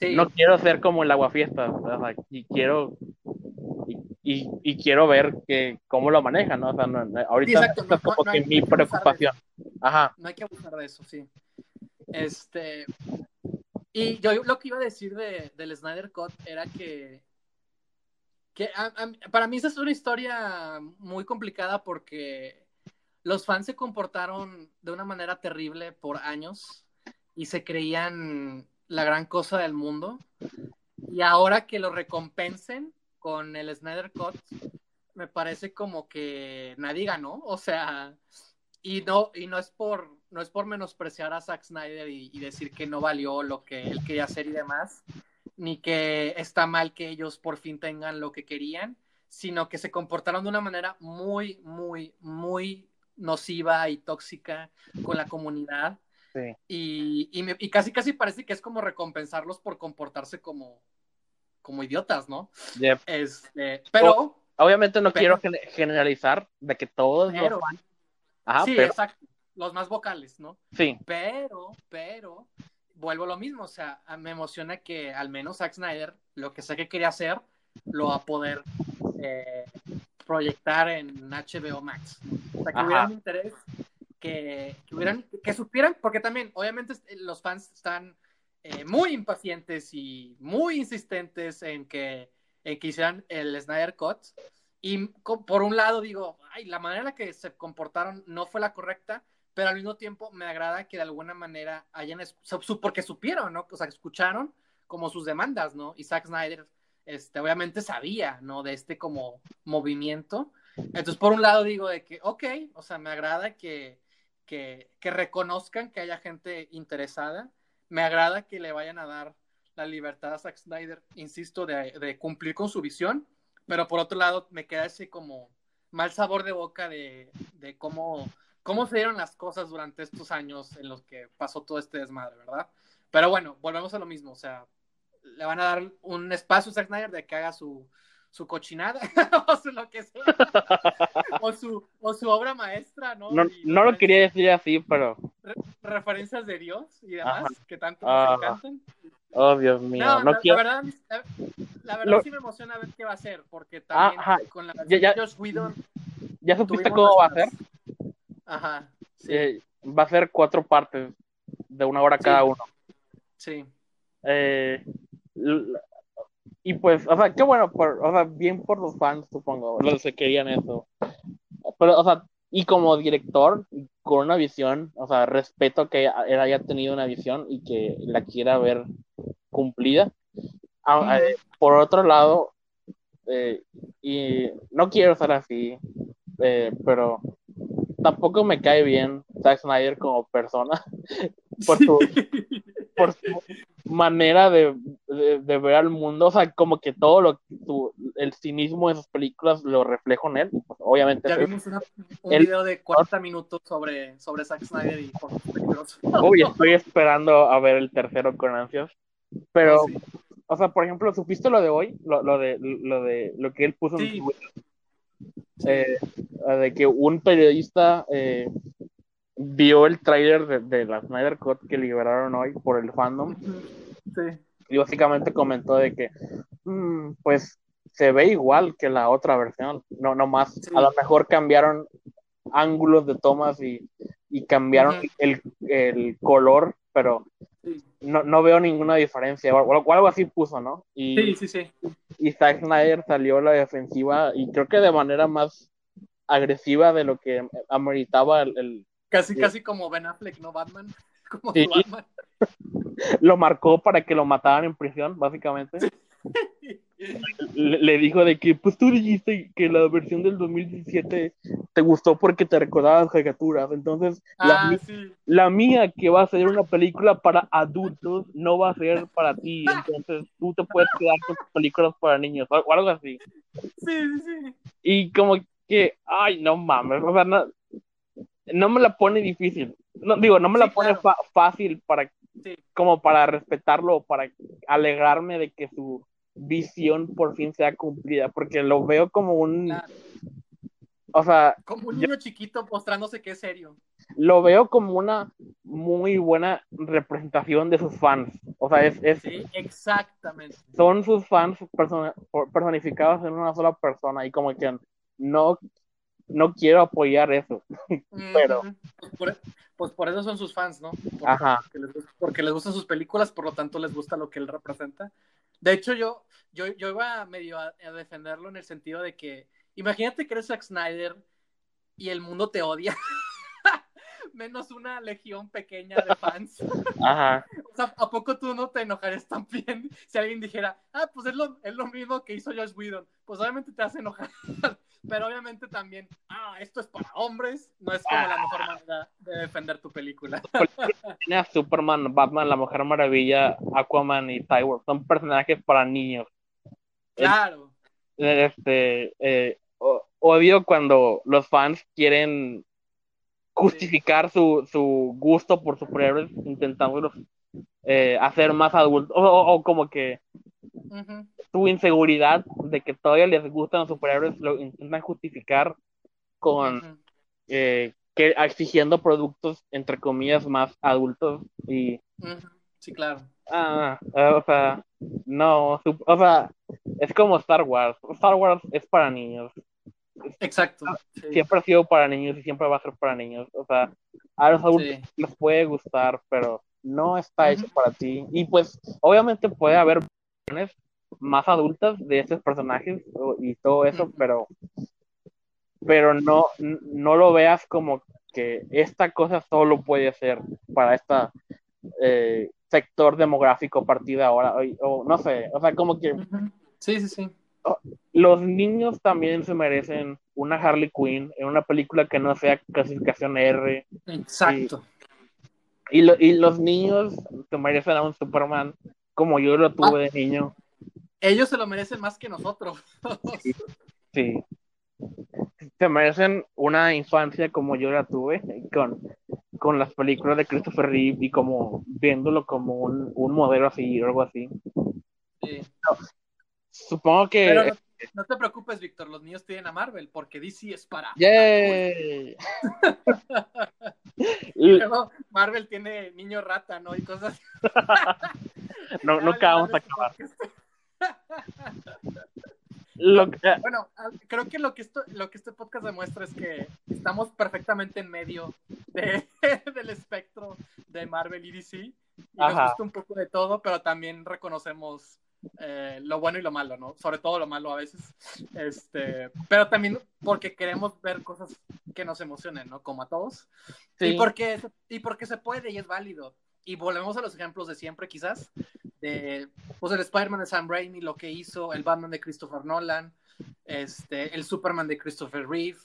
Speaker 2: Sí,
Speaker 1: no quiero ser como el aguafiestas, o sea, y quiero y, y, y quiero ver que cómo lo manejan, ¿no? O sea, no- no- ahorita
Speaker 2: Exacto,
Speaker 1: esta es como que mi preocupación. Ajá,
Speaker 2: no hay que abusar de eso, sí. Este. Y yo lo que iba a decir de, del Snyder Cut era que. Que para mí esa es una historia muy complicada porque los fans se comportaron de una manera terrible por años y se creían la gran cosa del mundo. Y ahora que lo recompensen con el Snyder Cut, me parece como que nadie ganó. O sea, y no, y no es por, no es por menospreciar a Zack Snyder y decir que no valió lo que él quería hacer y demás, ni que está mal que ellos por fin tengan lo que querían, sino que se comportaron de una manera muy, muy, muy nociva y tóxica con la comunidad.
Speaker 1: sí.
Speaker 2: Y, y, me- y casi, casi parece que es como recompensarlos por comportarse como, como idiotas, ¿no?
Speaker 1: Yep.
Speaker 2: Este, pero,
Speaker 1: Obviamente no
Speaker 2: Pero-
Speaker 1: quiero gen- generalizar de que todos
Speaker 2: pero,
Speaker 1: los fans. Ajá,
Speaker 2: sí,
Speaker 1: pero
Speaker 2: exacto, los más vocales, ¿no?
Speaker 1: sí,
Speaker 2: Pero, pero, vuelvo a lo mismo, o sea, me emociona que al menos Zack Snyder, lo que sé que quería hacer, lo va a poder eh, proyectar en HBO Max. O sea, que
Speaker 1: Ajá.
Speaker 2: hubiera un interés, que, que hubieran, que supieran, porque también, obviamente, est- los fans están eh, muy impacientes y muy insistentes en que, en que hicieran el Snyder Cut. Y por un lado digo, ay, la manera en la que se comportaron no fue la correcta, pero al mismo tiempo me agrada que de alguna manera hayan, porque supieron, ¿no? O sea, escucharon como sus demandas, ¿no? Y Zack Snyder, este, obviamente sabía, ¿no? De este como movimiento. Entonces, por un lado digo de que, ok, o sea, me agrada que, que, reconozcan que haya gente interesada. Me agrada que le vayan a dar la libertad a Zack Snyder, insisto, de, cumplir con su visión. Pero por otro lado, me queda ese como mal sabor de boca de cómo, cómo se dieron las cosas durante estos años en los que pasó todo este desmadre, ¿verdad? Pero bueno, volvemos a lo mismo, o sea, le van a dar un espacio a Zack Snyder de que haga su, su cochinada, o su lo que sea, o su, o su obra maestra, ¿no?
Speaker 1: no, no lo quería decir así, pero
Speaker 2: Referencias de Dios y demás,
Speaker 1: Ajá.
Speaker 2: que tanto nos
Speaker 1: Ah,
Speaker 2: encantan.
Speaker 1: oh Dios mío,
Speaker 2: No,
Speaker 1: no,
Speaker 2: la,
Speaker 1: quiero.
Speaker 2: la verdad, la, la verdad
Speaker 1: Lo-
Speaker 2: sí me emociona ver qué va a hacer, porque también
Speaker 1: Ajá.
Speaker 2: con la
Speaker 1: Ya- ya-
Speaker 2: Josh Whedon
Speaker 1: ¿Ya supiste cómo va a ser?
Speaker 2: Ajá, sí,
Speaker 1: Eh, va a ser cuatro partes de una hora
Speaker 2: Sí.
Speaker 1: cada uno.
Speaker 2: sí.
Speaker 1: Eh, y pues, o sea, qué bueno, por, o sea, bien por los fans, supongo, los que querían eso. Pero, o sea, y como director, con una visión, o sea, respeto que él haya tenido una visión y que la quiera ver cumplida. Ah, eh, por otro lado, eh, y no quiero ser así, eh, pero tampoco me cae bien Zack Snyder como persona por su, por su manera de, de, de ver al mundo, o sea, como que todo lo su- el cinismo de sus películas lo reflejo en él, pues, obviamente
Speaker 2: Ya vimos una- un
Speaker 1: el-
Speaker 2: video de 40 minutos sobre, sobre Zack Snyder y por sus películas.
Speaker 1: Uy, estoy esperando a ver el tercero con ansias. Pero,
Speaker 2: Sí.
Speaker 1: o sea, por ejemplo, ¿supiste lo de hoy? Lo, lo de lo de lo que él puso
Speaker 2: Sí.
Speaker 1: en Twitter. Eh, de que un periodista eh, vio el tráiler de, de la Snyder Cut que liberaron hoy por el fandom
Speaker 2: Sí.
Speaker 1: y básicamente comentó de que "Mm, pues se ve igual que la otra versión, no, no más,
Speaker 2: Sí.
Speaker 1: a lo mejor cambiaron ángulos de tomas y, y cambiaron el, el color, pero. No, no veo ninguna diferencia, o, o algo así puso, ¿no? Y,
Speaker 2: sí, sí, sí.
Speaker 1: y Zack Snyder salió a la defensiva y creo que de manera más agresiva de lo que ameritaba el, el-
Speaker 2: Casi,
Speaker 1: Sí.
Speaker 2: casi como Ben Affleck, ¿no? Batman. Como
Speaker 1: Sí.
Speaker 2: Batman.
Speaker 1: lo marcó para que lo mataran en prisión, básicamente. Le, le dijo de que, pues tú dijiste que la versión del 2017 te gustó porque te recordaban caricaturas, entonces la,
Speaker 2: Ah, sí.
Speaker 1: la mía que va a ser una película para adultos no va a ser para ti, entonces tú te puedes quedar con tus películas para niños o, o algo así.
Speaker 2: Sí, sí, sí.
Speaker 1: Y como que, ay, no mames, o sea, no, no me la pone difícil. No, digo, no me la
Speaker 2: Sí,
Speaker 1: pone
Speaker 2: claro.
Speaker 1: fa- fácil para
Speaker 2: Sí.
Speaker 1: como para respetarlo, para alegrarme de que su visión por fin sea cumplida, porque lo veo como un,
Speaker 2: Claro.
Speaker 1: o sea,
Speaker 2: Como un
Speaker 1: Yo-
Speaker 2: niño chiquito mostrándose que es serio.
Speaker 1: lo veo como una muy buena representación de sus fans. O sea, es, es
Speaker 2: Sí, exactamente.
Speaker 1: son sus fans persona- personificados en una sola persona y como que no, no quiero apoyar eso. Pero-.
Speaker 2: Pues por, pues por eso son sus fans, ¿no? Por-
Speaker 1: Ajá.
Speaker 2: Porque les, gust- porque les gustan sus películas, por lo tanto les gusta lo que él representa. De hecho, yo, yo, yo iba medio a, a defenderlo en el sentido de que, imagínate que eres Zack Snyder y el mundo te odia. Menos una legión pequeña de fans.
Speaker 1: Ajá.
Speaker 2: O sea, ¿a poco tú no te enojarías también si alguien dijera, ah, pues es lo, es lo mismo que hizo Josh Whedon? Pues obviamente te hace enojar. Pero obviamente también, ah, esto es para hombres, no es como la mejor manera de defender tu película.
Speaker 1: Tiene a Superman, Batman, la Mujer Maravilla, Aquaman y Cyborg. Son personajes para niños.
Speaker 2: Claro.
Speaker 1: Este, eh, odio cuando los fans quieren justificar su, su gusto por superhéroes intentándolos eh, hacer más adultos. O, o- o como que
Speaker 2: Ujú.
Speaker 1: su inseguridad de que todavía les gustan los superhéroes lo intentan justificar con eh, que exigiendo productos entre comillas más adultos y.
Speaker 2: Sí, claro.
Speaker 1: ah, ah, o sea no su- o sea es como Star Wars Star Wars es para niños
Speaker 2: Exacto. Sí.
Speaker 1: siempre ha sido para niños y siempre va a ser para niños o sea a los adultos
Speaker 2: Sí.
Speaker 1: les puede gustar pero no está hecho para ti y pues obviamente puede haber más adultas de esos personajes y todo eso pero pero no no lo veas como que esta cosa solo puede ser para esta eh, sector demográfico a partir de ahora o, o no sé o sea como que.
Speaker 2: Sí, sí, sí.
Speaker 1: los niños también se merecen una Harley Quinn en una película que no sea clasificación R
Speaker 2: Exacto.
Speaker 1: y, lo- y los niños se merecen a un Superman como yo lo tuve de niño
Speaker 2: Ellos se lo merecen más que nosotros.
Speaker 1: sí se merecen una infancia como yo la tuve con, con las películas de Christopher Reeve y como viéndolo como un, un modelo así o algo así
Speaker 2: Sí.
Speaker 1: supongo que
Speaker 2: Pero no, no te preocupes, Víctor, los niños tienen a Marvel, porque DC es para.
Speaker 1: ¡Yay! Y
Speaker 2: Marvel tiene niño rata, ¿no? Y cosas.
Speaker 1: no, nunca vamos a acabar. Lo que- eh,
Speaker 2: Bueno, creo que lo que esto, lo que este podcast demuestra es que estamos perfectamente en medio de- del espectro de Marvel y DC. Y nos
Speaker 1: Ajá.
Speaker 2: gusta un poco de todo, pero también reconocemos eh, lo bueno y lo malo, ¿no? Sobre todo lo malo a veces. Este, pero también porque queremos ver cosas que nos emocionen, ¿no? Como a todos.
Speaker 1: sí.
Speaker 2: Y, porque, y porque se puede y es válido. Y volvemos a los ejemplos de siempre, quizás, de pues, el Spider-Man de Sam Raimi, lo que hizo, el Batman de Christopher Nolan, este, el Superman de Christopher Reeve.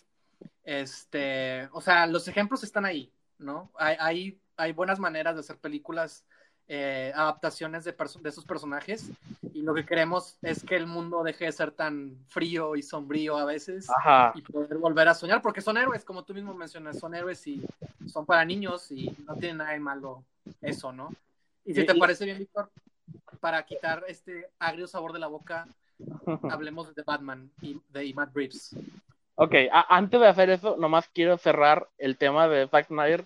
Speaker 2: Este, o sea, los ejemplos están ahí, ¿no? Hay, hay, hay buenas maneras de hacer películas, eh, adaptaciones de, de esos personajes. Y lo que queremos es que el mundo deje de ser tan frío y sombrío a veces
Speaker 1: Ajá.
Speaker 2: y poder volver a soñar, porque son héroes, como tú mismo mencionas, son héroes y son para niños y no tiene nada de malo eso, ¿no? Y si te
Speaker 1: y-
Speaker 2: parece bien, Víctor, para quitar este agrio sabor de la boca, hablemos de Batman y de Matt Reeves.
Speaker 1: Ok, antes de hacer eso, nomás quiero cerrar el tema de Zack Snyder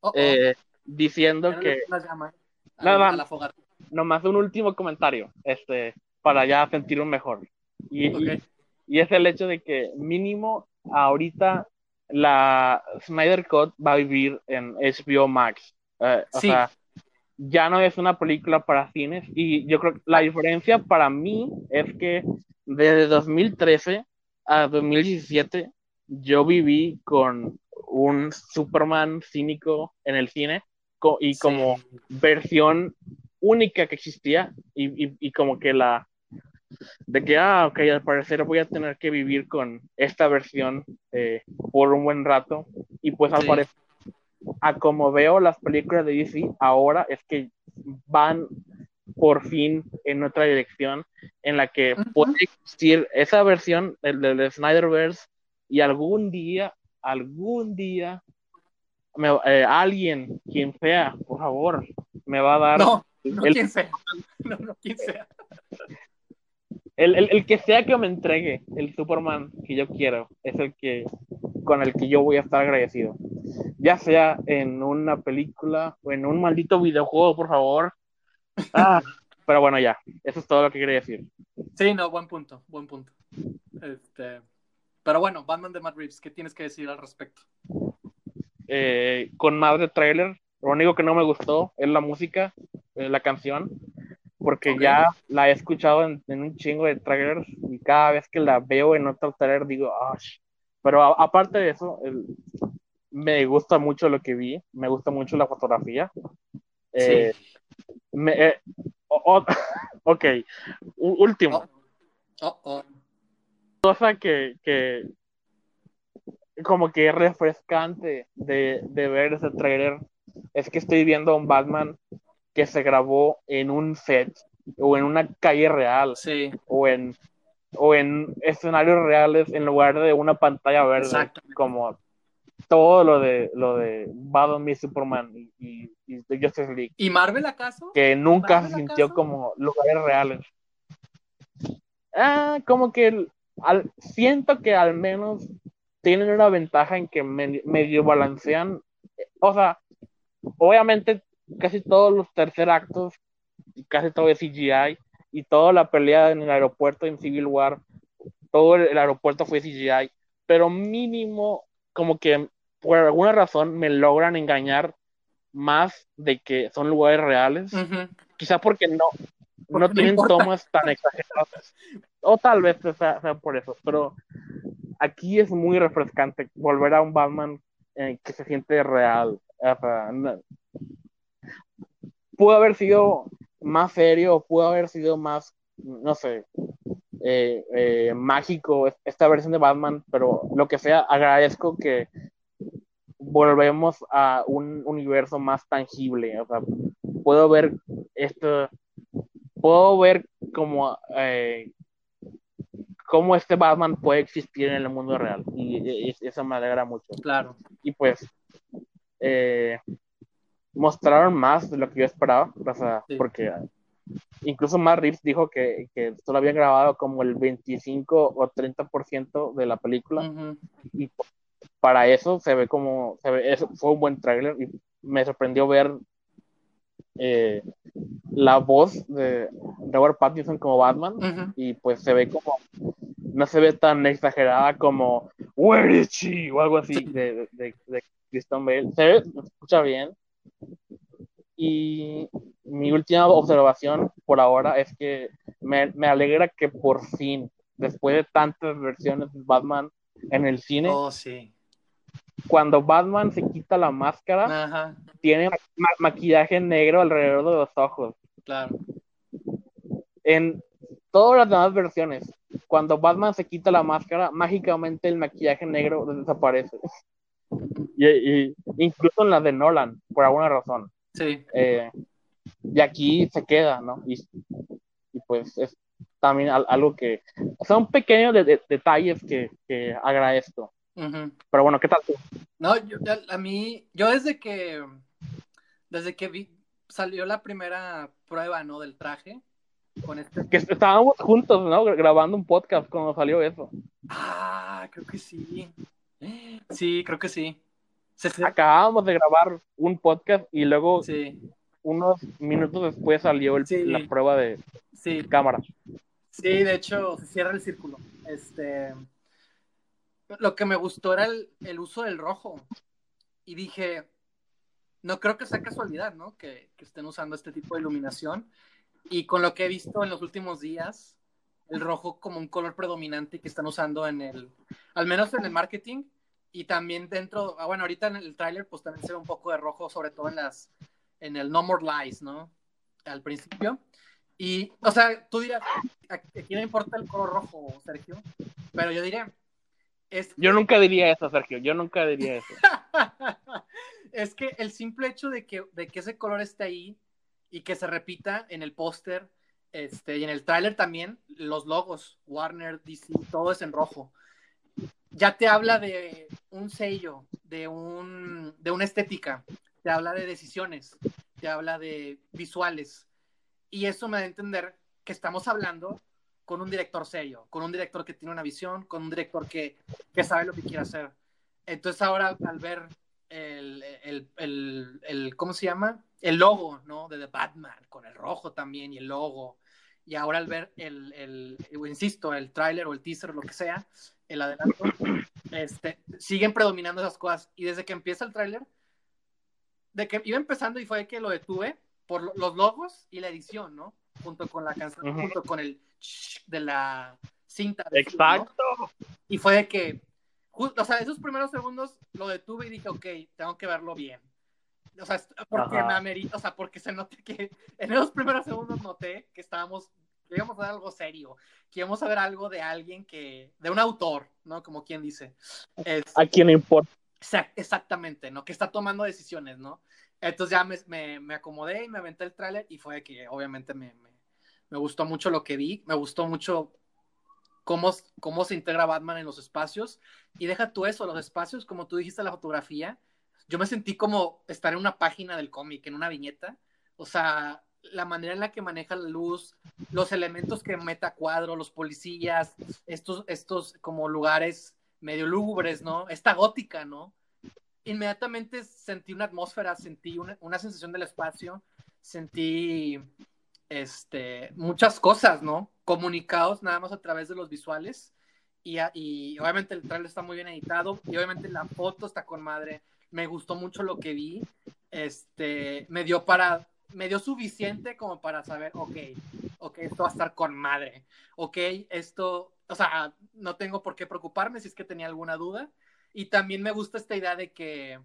Speaker 2: Oh, oh,
Speaker 1: eh, diciendo
Speaker 2: no
Speaker 1: que,
Speaker 2: llama, ¿eh? a,
Speaker 1: Nada.
Speaker 2: a la fogata.
Speaker 1: nomás un último comentario, este, para ya sentirme mejor. Y, y es el hecho de que mínimo ahorita la Snyder Cut va a vivir en HBO Max. Eh, o
Speaker 2: Sí.
Speaker 1: sea, ya no es una película para cines y yo creo que la diferencia para mí es que desde 2013 a 2017 yo viví con un Superman cínico en el cine co- y
Speaker 2: Sí.
Speaker 1: como versión única que existía y, y- y como que la de que ah ok al parecer voy a tener que vivir con esta versión eh, por un buen rato y pues al
Speaker 2: Sí.
Speaker 1: parecer a como veo las películas de DC ahora es que van por fin en otra dirección en la que
Speaker 2: Ujú.
Speaker 1: puede existir esa versión del, del Snyderverse y algún día, algún día me- eh, alguien, quien sea, por favor, me va a dar
Speaker 2: No, no
Speaker 1: el,
Speaker 2: quien sea. No, no quien sea.
Speaker 1: el, el- el que sea que me entregue el Superman que yo quiero, es el que con el que yo voy a estar agradecido. Ya sea en una película o en un maldito videojuego, por favor. Ah, pero bueno, ya, eso es todo lo que quería decir.
Speaker 2: Sí, no, buen punto, buen punto. Este, pero bueno, Batman de Matt Reeves, ¿qué tienes que decir al respecto?
Speaker 1: Eh, con madre trailer, lo único que no me gustó es la música, eh, la canción, porque ya la he escuchado en, en un chingo de trailers y cada vez que la veo en otro trailer digo, "Ah, sh-". pero a- aparte de eso, el- me gusta mucho lo que vi, me gusta mucho la fotografía. Eh, me- eh, o- o- ok, U- último,
Speaker 2: Oh, oh, oh.
Speaker 1: cosa que, que como que es refrescante de, de ver ese trailer es que estoy viendo a un Batman que se grabó en un set o en una calle real
Speaker 2: Sí,
Speaker 1: o en o en escenarios reales en lugar de una pantalla verde como todo lo de lo de Batman y Superman y, y, y The Justice League
Speaker 2: ¿Y Marvel acaso?
Speaker 1: que nunca
Speaker 2: ¿Marvel
Speaker 1: se sintió
Speaker 2: acaso?
Speaker 1: como lugares reales. Ah, como que al- siento que al menos tienen una ventaja en que me- medio balancean. O sea, obviamente casi todos los tercer actos, casi todo es CGI, y toda la pelea en el aeropuerto en Civil War, todo el, el aeropuerto fue CGI, pero mínimo como que por alguna razón me logran engañar más de que son lugares reales
Speaker 2: Ujú.
Speaker 1: quizá porque no,
Speaker 2: Porque
Speaker 1: no
Speaker 2: no
Speaker 1: tienen
Speaker 2: importa.
Speaker 1: tomas tan exageradas. O tal vez sea, sea por eso, pero aquí es muy refrescante volver a un Batman eh, que se siente real. O sea, no- pudo haber sido más serio, pudo haber sido más, no sé, eh, eh, mágico esta versión de Batman, pero lo que sea, agradezco que volvemos a un universo más tangible. O sea, puedo ver esto, puedo ver como eh, cómo este Batman puede existir en el mundo real y, eso me alegra mucho.
Speaker 2: Claro.
Speaker 1: Y pues eh, mostraron más de lo que yo esperaba, o sea,
Speaker 2: Sí.
Speaker 1: porque incluso Matt Reeves dijo que, que solo habían grabado como el 25 o 30% de la película
Speaker 2: Ujú.
Speaker 1: y para eso se ve como se ve, eso fue un buen tráiler y me sorprendió ver eh, la voz de Robert Pattinson como Batman
Speaker 2: Ujú.
Speaker 1: y pues se ve como no se ve tan exagerada como Where is she o algo así
Speaker 2: Sí.
Speaker 1: de, de, de Christian Bale se ve, se escucha bien y mi última observación por ahora es que me, me alegra que por fin después de tantas versiones de Batman en el cine
Speaker 2: Oh, sí.
Speaker 1: cuando Batman se quita la máscara,
Speaker 2: Ajá,
Speaker 1: tiene ma- maquillaje negro alrededor de los ojos.
Speaker 2: claro.
Speaker 1: En todas las demás versiones, cuando Batman se quita la máscara, mágicamente el maquillaje negro desaparece. Y, y- incluso en la de Nolan, por alguna razón.
Speaker 2: Sí,
Speaker 1: Eh, y aquí se queda, ¿no? Y, y pues es también al- algo que son pequeños de- de- detalles que, que agradezco. Pero bueno, ¿qué tal tú?
Speaker 2: No, yo, a mí, yo desde que, desde que vi, salió la primera prueba, ¿no? Del traje, con este...
Speaker 1: Que estábamos juntos, ¿no? Grabando un podcast cuando salió eso.
Speaker 2: Ah, creo que sí. Sí, creo que sí. Se-
Speaker 1: acabábamos de grabar un podcast y luego
Speaker 2: Sí,
Speaker 1: unos minutos después salió el-
Speaker 2: Sí.
Speaker 1: la prueba de
Speaker 2: sí,
Speaker 1: cámara.
Speaker 2: sí, de hecho, se cierra el círculo. Este, lo que me gustó era el, el uso del rojo. Y dije, no creo que sea casualidad, ¿no? Que, que estén usando este tipo de iluminación. Y con lo que he visto en los últimos días, el rojo como un color predominante que están usando en el, al menos en el marketing. Y también dentro, ah, bueno, ahorita en el tráiler, pues también se ve un poco de rojo, sobre todo en las, en el No More Lies, ¿no? Al principio. Y, o sea, tú dirás, ¿a, a quién le importa el color rojo, Sergio? Pero yo diré, es
Speaker 1: Yo nunca diría eso, Sergio. Yo nunca diría eso.
Speaker 2: es que el simple hecho de que, de que ese color esté ahí y que se repita en el póster este, y en el tráiler también, los logos, Warner, DC, todo es en rojo. Ya te habla de un sello, de, un, de una estética, te habla de decisiones, te habla de visuales. Y eso me da a entender que estamos hablando con un director serio, con un director que tiene una visión, con un director que, que sabe lo que quiere hacer. Entonces ahora al ver el, el, el, el, ¿cómo se llama? El logo, ¿no? De The Batman, con el rojo también y el logo. Y ahora al ver el, insisto, el tráiler o el teaser, lo que sea, el adelanto, este, siguen predominando esas cosas. Y desde que empieza el tráiler, de que iba empezando y fue que lo detuve por los logos y la edición, ¿no? Junto con la canción, junto con el de la cinta.
Speaker 1: Exacto.
Speaker 2: Y fue de que, o sea, esos primeros segundos lo detuve y dije, ok, tengo que verlo bien. O sea, porque me amerita, o sea, porque se note que en esos primeros segundos noté que estábamos, que íbamos a ver algo serio, que íbamos a ver algo de alguien que, de un autor, ¿no? Como quien dice.
Speaker 1: a quien importa.
Speaker 2: Exactamente, ¿no? Que está tomando decisiones, ¿no? Entonces ya me, me, me acomodé y me aventé el tráiler y fue que obviamente me, me, gustó mucho lo que vi, me gustó mucho cómo, cómo se integra Batman en los espacios y deja tú eso, los espacios, como tú dijiste, la fotografía, yo me sentí como estar en una página del cómic, en una viñeta, o sea, la manera en la que maneja la luz, los elementos que meta cuadro, los policías, estos, estos como lugares medio lúgubres, ¿no? Esta gótica, ¿no? inmediatamente sentí una atmósfera, sentí una, una, sensación del espacio, sentí este, muchas cosas, ¿no? Comunicados nada más a través de los visuales. Y, y, obviamente el trailer está muy bien editado y obviamente la foto está con madre. Me gustó mucho lo que vi. Este, me dio para, me dio suficiente como para saber, ok, ok, esto va a estar con madre. Ok, esto, o sea, no tengo por qué preocuparme si es que tenía alguna duda. Y también me gusta esta idea de que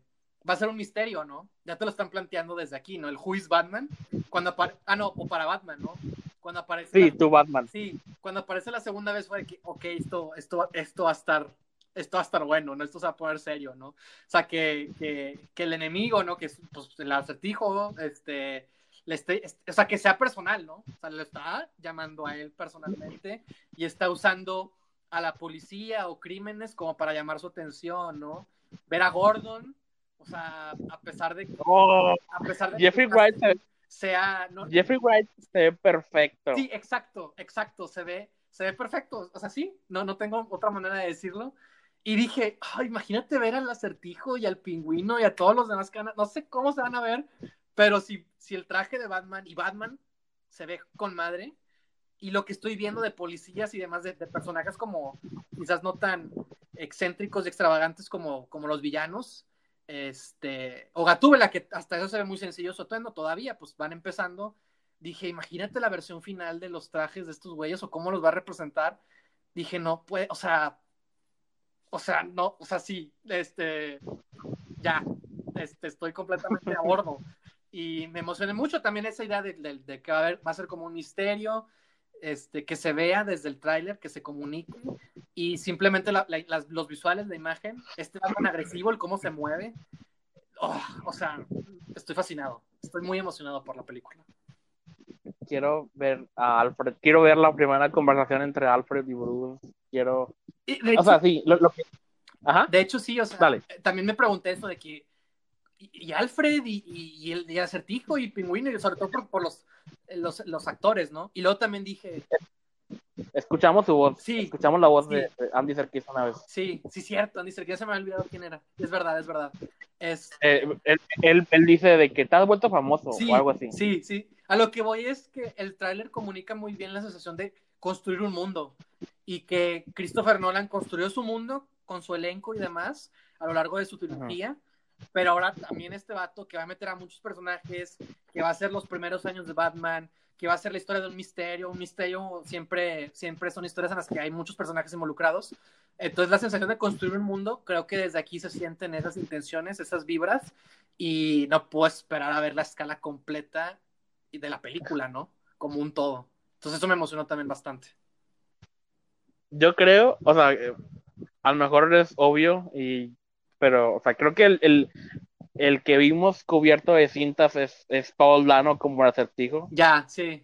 Speaker 2: va a ser un misterio, ¿no? Ya te lo están planteando desde aquí, ¿no? El Who is Batman. Cuando ah, no, o para Batman, ¿no? Cuando aparece.
Speaker 1: Sí, tu Batman.
Speaker 2: Sí, cuando aparece la segunda vez fue que, ok, esto, esto, esto va a estar. Esto va a estar bueno, ¿no? Esto se va a poner serio, ¿no? O sea, que, que, que el enemigo, ¿no? Que es pues, el acertijo, este, le esté, o sea, que sea personal, ¿no? O sea, le está llamando a él personalmente y está usando a la policía o crímenes como para llamar su atención, ¿no? Ver a Gordon, o sea, a pesar de que,
Speaker 1: oh, a pesar de Jeffrey Wright
Speaker 2: sea,
Speaker 1: Jeffrey Wright se ve perfecto.
Speaker 2: Sí, exacto, exacto, se ve, se ve perfecto, o sea, sí, no, no tengo otra manera de decirlo. Y dije, imagínate ver al acertijo y al pingüino y a todos los demás que van a... no sé cómo se van a ver, pero si, si el traje de Batman y Batman se ve con madre, y lo que estoy viendo de policías y demás de, personajes como quizás no tan excéntricos y extravagantes como, como los villanos, este, o Gatúbela, que hasta eso se ve muy sencillo, Sotuendo todavía, pues van empezando. Dije, imagínate la versión final de los trajes de estos güeyes o cómo los va a representar. Dije, no puede, o sea, o sea, no, o sea, sí, este, ya, este, estoy completamente a bordo. Y me emocioné mucho también esa idea de, de que va a, haber, va a ser como un misterio, este, que se vea desde el tráiler, que se comunique y simplemente los visuales, de imagen, este tan agresivo, el cómo se mueve. Oh, o sea, estoy fascinado, estoy muy emocionado por la película.
Speaker 1: Quiero ver a Alfred, quiero ver la primera conversación entre Alfred y Bruce, quiero... o sea, sí, lo, que...
Speaker 2: Ajá. De hecho, sí, o sea, también me pregunté eso de que y, Alfred y, el y Acertijo y Pingüino, y sobre todo por, los, los, actores, ¿no? Y luego también dije...
Speaker 1: Escuchamos su voz. Sí. Escuchamos la voz de, Andy Serkis una vez.
Speaker 2: Sí, sí, cierto. Andy Serkis se me ha olvidado quién era. Es verdad, es verdad. Es...
Speaker 1: Eh, él, él, dice de que te has vuelto famoso o algo así.
Speaker 2: Sí, sí. A lo que voy es que el tráiler comunica muy bien la sensación de construir un mundo y que Christopher Nolan construyó su mundo con su elenco y demás a lo largo de su trilogía pero ahora también este vato que va a meter a muchos personajes, que va a ser los primeros años de Batman, que va a ser la historia de un misterio, un misterio siempre, siempre son historias en las que hay muchos personajes involucrados. Entonces la sensación de construir un mundo, creo que desde aquí se sienten esas intenciones, esas vibras, y no puedo esperar a ver la escala completa de la película, ¿no? Como un todo. Entonces eso me emocionó también bastante.
Speaker 1: Yo creo, o sea, eh, a lo mejor es obvio y pero, o sea, creo que el, el, que vimos cubierto de cintas es, es Paul Dano como acertijo.
Speaker 2: Ya, sí.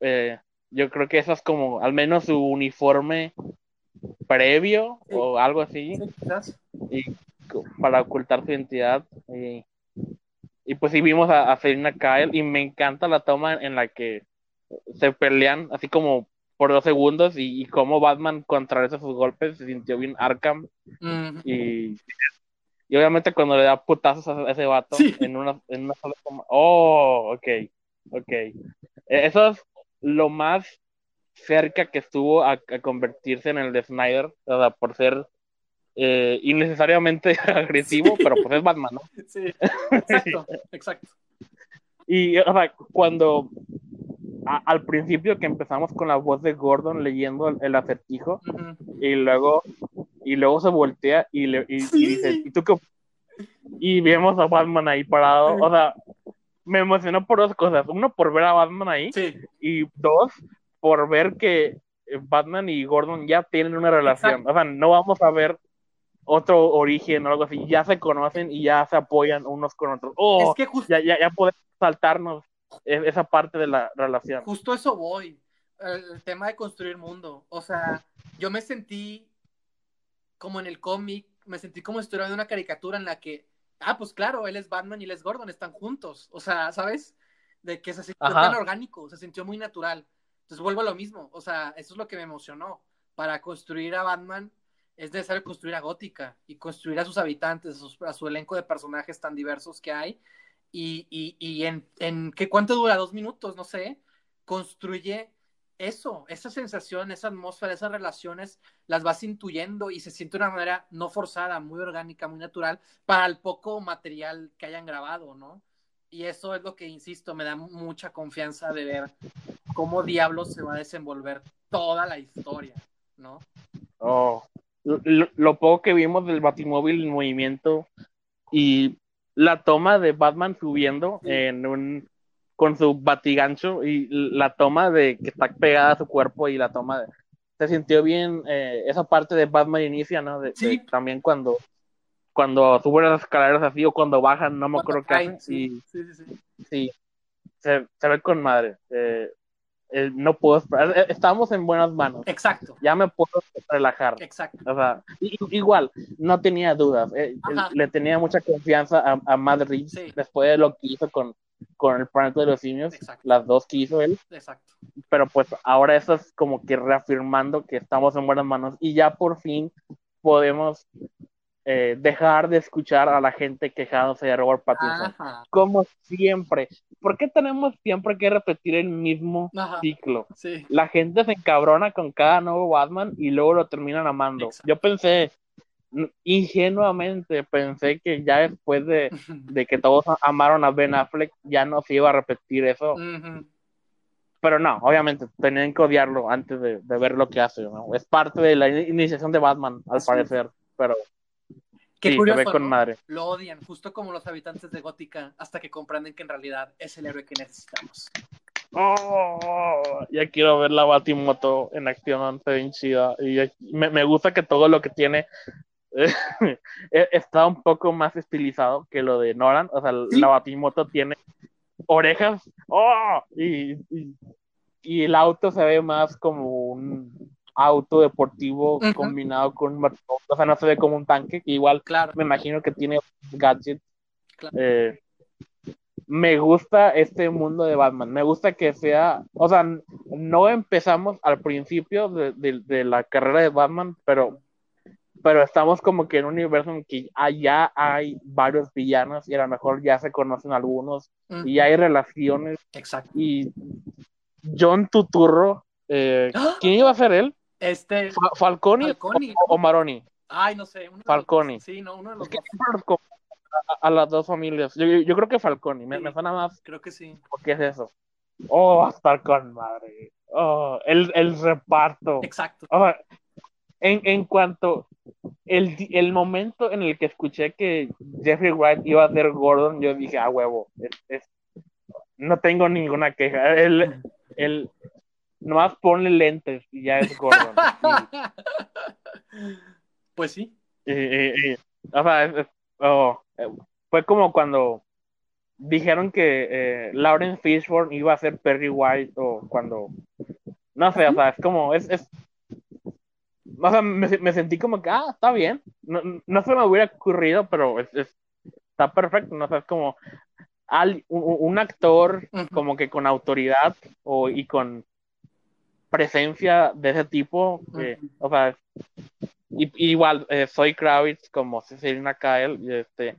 Speaker 1: Eh, yo creo que eso es como, al menos su uniforme previo o algo así. y para ocultar su identidad. Y, y pues sí vimos a, a Selina Kyle y me encanta la toma en la que se pelean así como por dos segundos y, y cómo Batman contrarresta sus golpes, se sintió bien Arkham. Y Y obviamente cuando le da putazos a ese vato
Speaker 2: Sí.
Speaker 1: en una, en una sola Oh, ok, ok. E- Eso es lo más cerca que estuvo a, a convertirse en el de Snyder, o sea, por ser eh, innecesariamente agresivo, pero pues es Batman, ¿no?
Speaker 2: Sí, exacto, exacto.
Speaker 1: Y, o sea, cuando a- al principio que empezamos con la voz de Gordon leyendo el, el acertijo, y luego y luego se voltea y, le, y, dice, ¿y tú qué op-?" Y vemos a Batman ahí parado, o sea, me emocionó por dos cosas, uno por ver a Batman ahí,
Speaker 2: Sí,
Speaker 1: y dos, por ver que eh, Batman y Gordon ya tienen una relación,
Speaker 2: Exacto.
Speaker 1: o sea, no vamos a ver otro origen o algo así, ya se conocen y ya se apoyan unos con otros. Oh,
Speaker 2: es que justo,
Speaker 1: ya, ya, ya podemos saltarnos esa parte de la relación.
Speaker 2: justo eso voy. El, tema de construir mundo. O sea, yo me sentí como en el cómic, me sentí como si estuviera viendo una caricatura en la que, ah, pues claro, él es Batman y él es Gordon, están juntos. O sea, ¿sabes? De que se sintió
Speaker 1: Ajá.
Speaker 2: tan orgánico, se sintió muy natural. Entonces vuelvo a lo mismo. O sea, eso es lo que me emocionó. Para construir a Batman es necesario construir a Gótica y construir a sus habitantes, a, sus- a su elenco de personajes tan diversos que hay. Y, y, y en, en ¿qué, ¿cuánto dura? Dos minutos, no sé. Construye eso, esa sensación, esa atmósfera, esas relaciones, las vas intuyendo y se siente de una manera no forzada, muy orgánica, muy natural, para el poco material que hayan grabado, ¿no? Y eso es lo que, insisto, me da mucha confianza de ver cómo diablos se va a desenvolver toda la historia, ¿no?
Speaker 1: Oh, lo, lo poco que vimos del Batimóvil en movimiento y la toma de Batman subiendo en un con su batigancho y la toma de que está pegada a su cuerpo y la toma de se sintió bien eh, esa parte de Batman inicia, ¿no? De,
Speaker 2: Sí.
Speaker 1: de también cuando cuando suben las escaleras así o cuando bajan, no me acuerdo qué hacen
Speaker 2: sí, sí, sí. sí,
Speaker 1: se, se ve con madre. Eh, eh, no puedo esperar. Eh, Estamos en buenas manos.
Speaker 2: Exacto,
Speaker 1: Ya me puedo relajar.
Speaker 2: exacto.
Speaker 1: O sea, igual, no tenía dudas. eh, le tenía mucha confianza a, a Matt Reeves
Speaker 2: Sí.
Speaker 1: después de lo que hizo con, con el planeta de los simios,
Speaker 2: Exacto.
Speaker 1: las dos que hizo él.
Speaker 2: Exacto.
Speaker 1: Pero pues ahora eso es como que reafirmando que estamos en buenas manos y ya por fin podemos eh, dejar de escuchar a la gente quejándose de Robert Pattinson.
Speaker 2: Ajá.
Speaker 1: Como siempre. ¿Por qué tenemos siempre que repetir el mismo
Speaker 2: Ajá.
Speaker 1: ciclo?
Speaker 2: Sí.
Speaker 1: la gente se encabrona con cada nuevo Batman y luego lo terminan amando.
Speaker 2: Exacto.
Speaker 1: Yo pensé, ingenuamente, pensé que ya después de, de que todos amaron a Ben Affleck, ya no se iba a repetir eso. Pero no, obviamente, tenían que odiarlo antes de, de ver lo que hace. ¿no? Es parte de la in- iniciación de Batman, al
Speaker 2: Sí.
Speaker 1: parecer. Pero
Speaker 2: Qué
Speaker 1: sí,
Speaker 2: curioso,
Speaker 1: se ve con
Speaker 2: ¿no?
Speaker 1: madre.
Speaker 2: Lo odian, justo como los habitantes de Gótica, hasta que comprenden que en realidad es el héroe que necesitamos.
Speaker 1: Oh, ya quiero ver la Batimoto en acción, se ve bien chida. Y ya- me, me gusta que todo lo que tiene eh, está un poco más estilizado que lo de Nolan. O sea,
Speaker 2: Sí.
Speaker 1: la Batimoto tiene orejas. ¡Oh! Y, y, y el auto se ve más como un auto deportivo
Speaker 2: Ujú.
Speaker 1: combinado con. O sea, no se ve como un tanque, que igual
Speaker 2: Claro.
Speaker 1: me imagino que tiene gadgets.
Speaker 2: Claro.
Speaker 1: Eh, me gusta este mundo de Batman. Me gusta que sea, o sea, no empezamos al principio de, de- de la carrera de Batman, pero, pero estamos como que en un universo en que allá hay varios villanos y a lo mejor ya se conocen algunos
Speaker 2: Ujú.
Speaker 1: y hay relaciones
Speaker 2: Exacto.
Speaker 1: y John Tuturro, eh,
Speaker 2: ¡Ah!
Speaker 1: ¿quién iba a ser él?
Speaker 2: Este.
Speaker 1: Fa- ¿Falconi,
Speaker 2: Falconi,
Speaker 1: o, o Maroni?
Speaker 2: Ay, no sé. Uno los
Speaker 1: Falconi.
Speaker 2: dos. Sí, no, uno de los
Speaker 1: Es que
Speaker 2: dos.
Speaker 1: los a, a las dos familias. Yo, yo- creo que Falconi, me,
Speaker 2: Sí.
Speaker 1: me suena más
Speaker 2: Creo que sí.
Speaker 1: ¿Qué es eso? Oh, va a estar con madre. Oh, el, el reparto.
Speaker 2: Exacto.
Speaker 1: Oh, en, en cuanto el, el momento en el que escuché que Jeffrey Wright iba a ser Gordon, yo dije, ah, huevo, es- es- no tengo ninguna queja. El, el, nomás ponle lentes y ya es Gordon.
Speaker 2: Pues sí.
Speaker 1: Y- y- y- y- o sea, es- es- oh, eh, fue como cuando dijeron que eh, Lauren Fishburne iba a ser Perry White o cuando no sé, o sea, es como es, es o sea, me, me sentí como que ah, está bien. No, no se me hubiera ocurrido, pero es, es- está perfecto, no sé, es como al- un, un actor como que con autoridad o y con presencia de ese tipo, que, o sea, y, igual, eh, soy Kravitz como Selina Kyle, y este,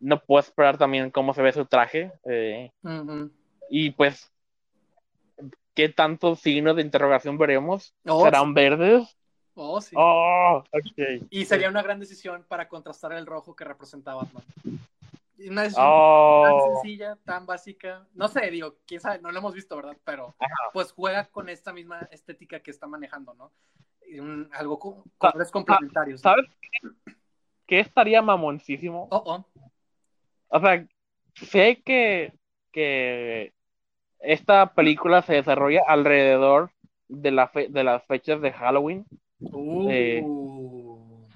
Speaker 1: no puedo esperar también cómo se ve su traje. Eh, y pues, ¿qué tantos signos de interrogación veremos? Oh, ¿Serán verdes?
Speaker 2: Oh, sí.
Speaker 1: Oh,
Speaker 2: y sería una gran decisión para contrastar el rojo que representaba Batman. Una decisión tan oh. sencilla, tan básica. No sé, digo, quién sabe, no lo hemos visto, ¿verdad? Pero pues juega con esta misma estética que está manejando, ¿no? algo con colores complementarios.
Speaker 1: ¿Sabes qué? estaría mamoncísimo?
Speaker 2: Oh, oh.
Speaker 1: O sea, sé que, que esta película se desarrolla alrededor de, la de las fechas de Halloween. Eh,
Speaker 2: uh.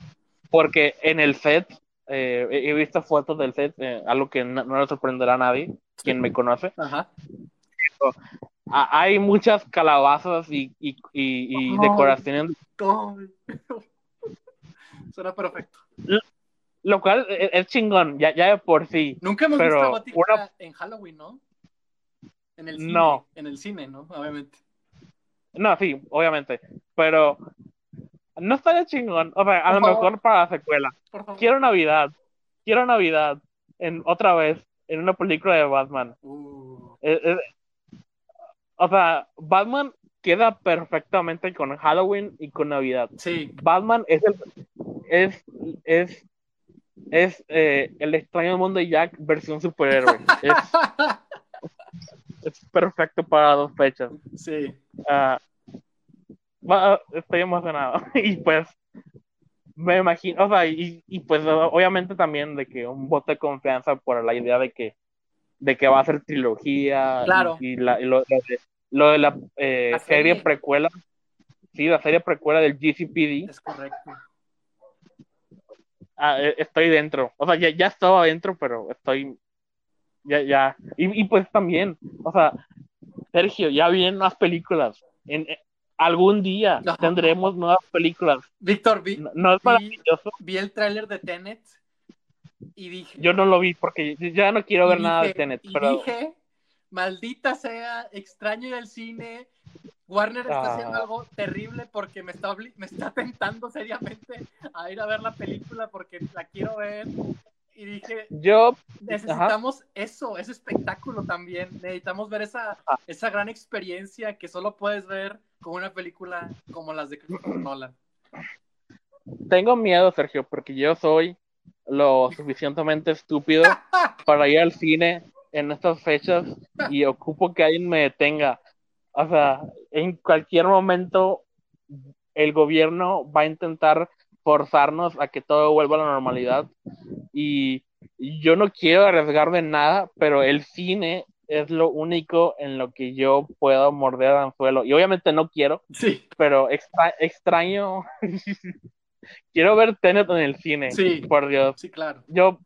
Speaker 1: porque en el set, eh, he visto fotos del set, eh, algo que no, le sorprenderá a nadie, quien me conoce. hay muchas calabazas y, y, decoraciones.
Speaker 2: Suena perfecto.
Speaker 1: Lo cual es, chingón, ya, ya de por sí.
Speaker 2: Nunca hemos
Speaker 1: pero
Speaker 2: visto una... en Halloween, ¿no? En el cine.
Speaker 1: No.
Speaker 2: En el cine, ¿no? Obviamente.
Speaker 1: No, sí, obviamente. Pero no estaría chingón. O sea, a lo mejor para la secuela. Quiero Navidad. Quiero Navidad. En, otra vez. En una película de Batman.
Speaker 2: Uh.
Speaker 1: Eh, eh, o sea, Batman queda perfectamente con Halloween y con Navidad.
Speaker 2: Sí.
Speaker 1: Batman es el, es, es, es eh, el extraño mundo de Jack versión superhéroe. es, es perfecto para dos fechas.
Speaker 2: Sí.
Speaker 1: Uh, estoy emocionado. y pues, me imagino, o sea, y, y, pues obviamente también de que un voto de confianza por la idea de que, de que va a ser trilogía.
Speaker 2: Claro.
Speaker 1: Y, la, lo, lo, de la, eh, serie precuela. Sí, la serie precuela del GCPD.
Speaker 2: Es correcto.
Speaker 1: Ah, e, estoy dentro. O sea, ya, ya estaba dentro, pero estoy. Ya, ya. Y, y pues también, o sea, Sergio, ya vienen más películas. En, algún día tendremos nuevas películas.
Speaker 2: Víctor, vi,
Speaker 1: no, es maravilloso.
Speaker 2: Vi, el tráiler de Tenet y dije.
Speaker 1: Yo no lo vi porque ya no quiero ver nada de Tenet.
Speaker 2: Y dije, maldita sea, extraño ir al cine. Warner está haciendo ah. algo terrible porque me está, me está tentando seriamente a ir a ver la película porque la quiero ver y dije,
Speaker 1: yo
Speaker 2: necesitamos eso, ese espectáculo también. Necesitamos ver esa, ah. esa gran experiencia que solo puedes ver con una película como las de Christopher Nolan.
Speaker 1: Tengo miedo, Sergio, porque yo soy lo suficientemente estúpido para ir al cine en estas fechas y ocupo que alguien me detenga. O sea, en cualquier momento el gobierno va a intentar forzarnos a que todo vuelva a la normalidad y yo no quiero arriesgarme nada, pero el cine es lo único en lo que yo puedo morder al anzuelo. Y obviamente no quiero,
Speaker 2: sí.
Speaker 1: pero extraño. quiero ver Tenet en el cine,
Speaker 2: sí.
Speaker 1: por Dios.
Speaker 2: Sí, claro.
Speaker 1: Yo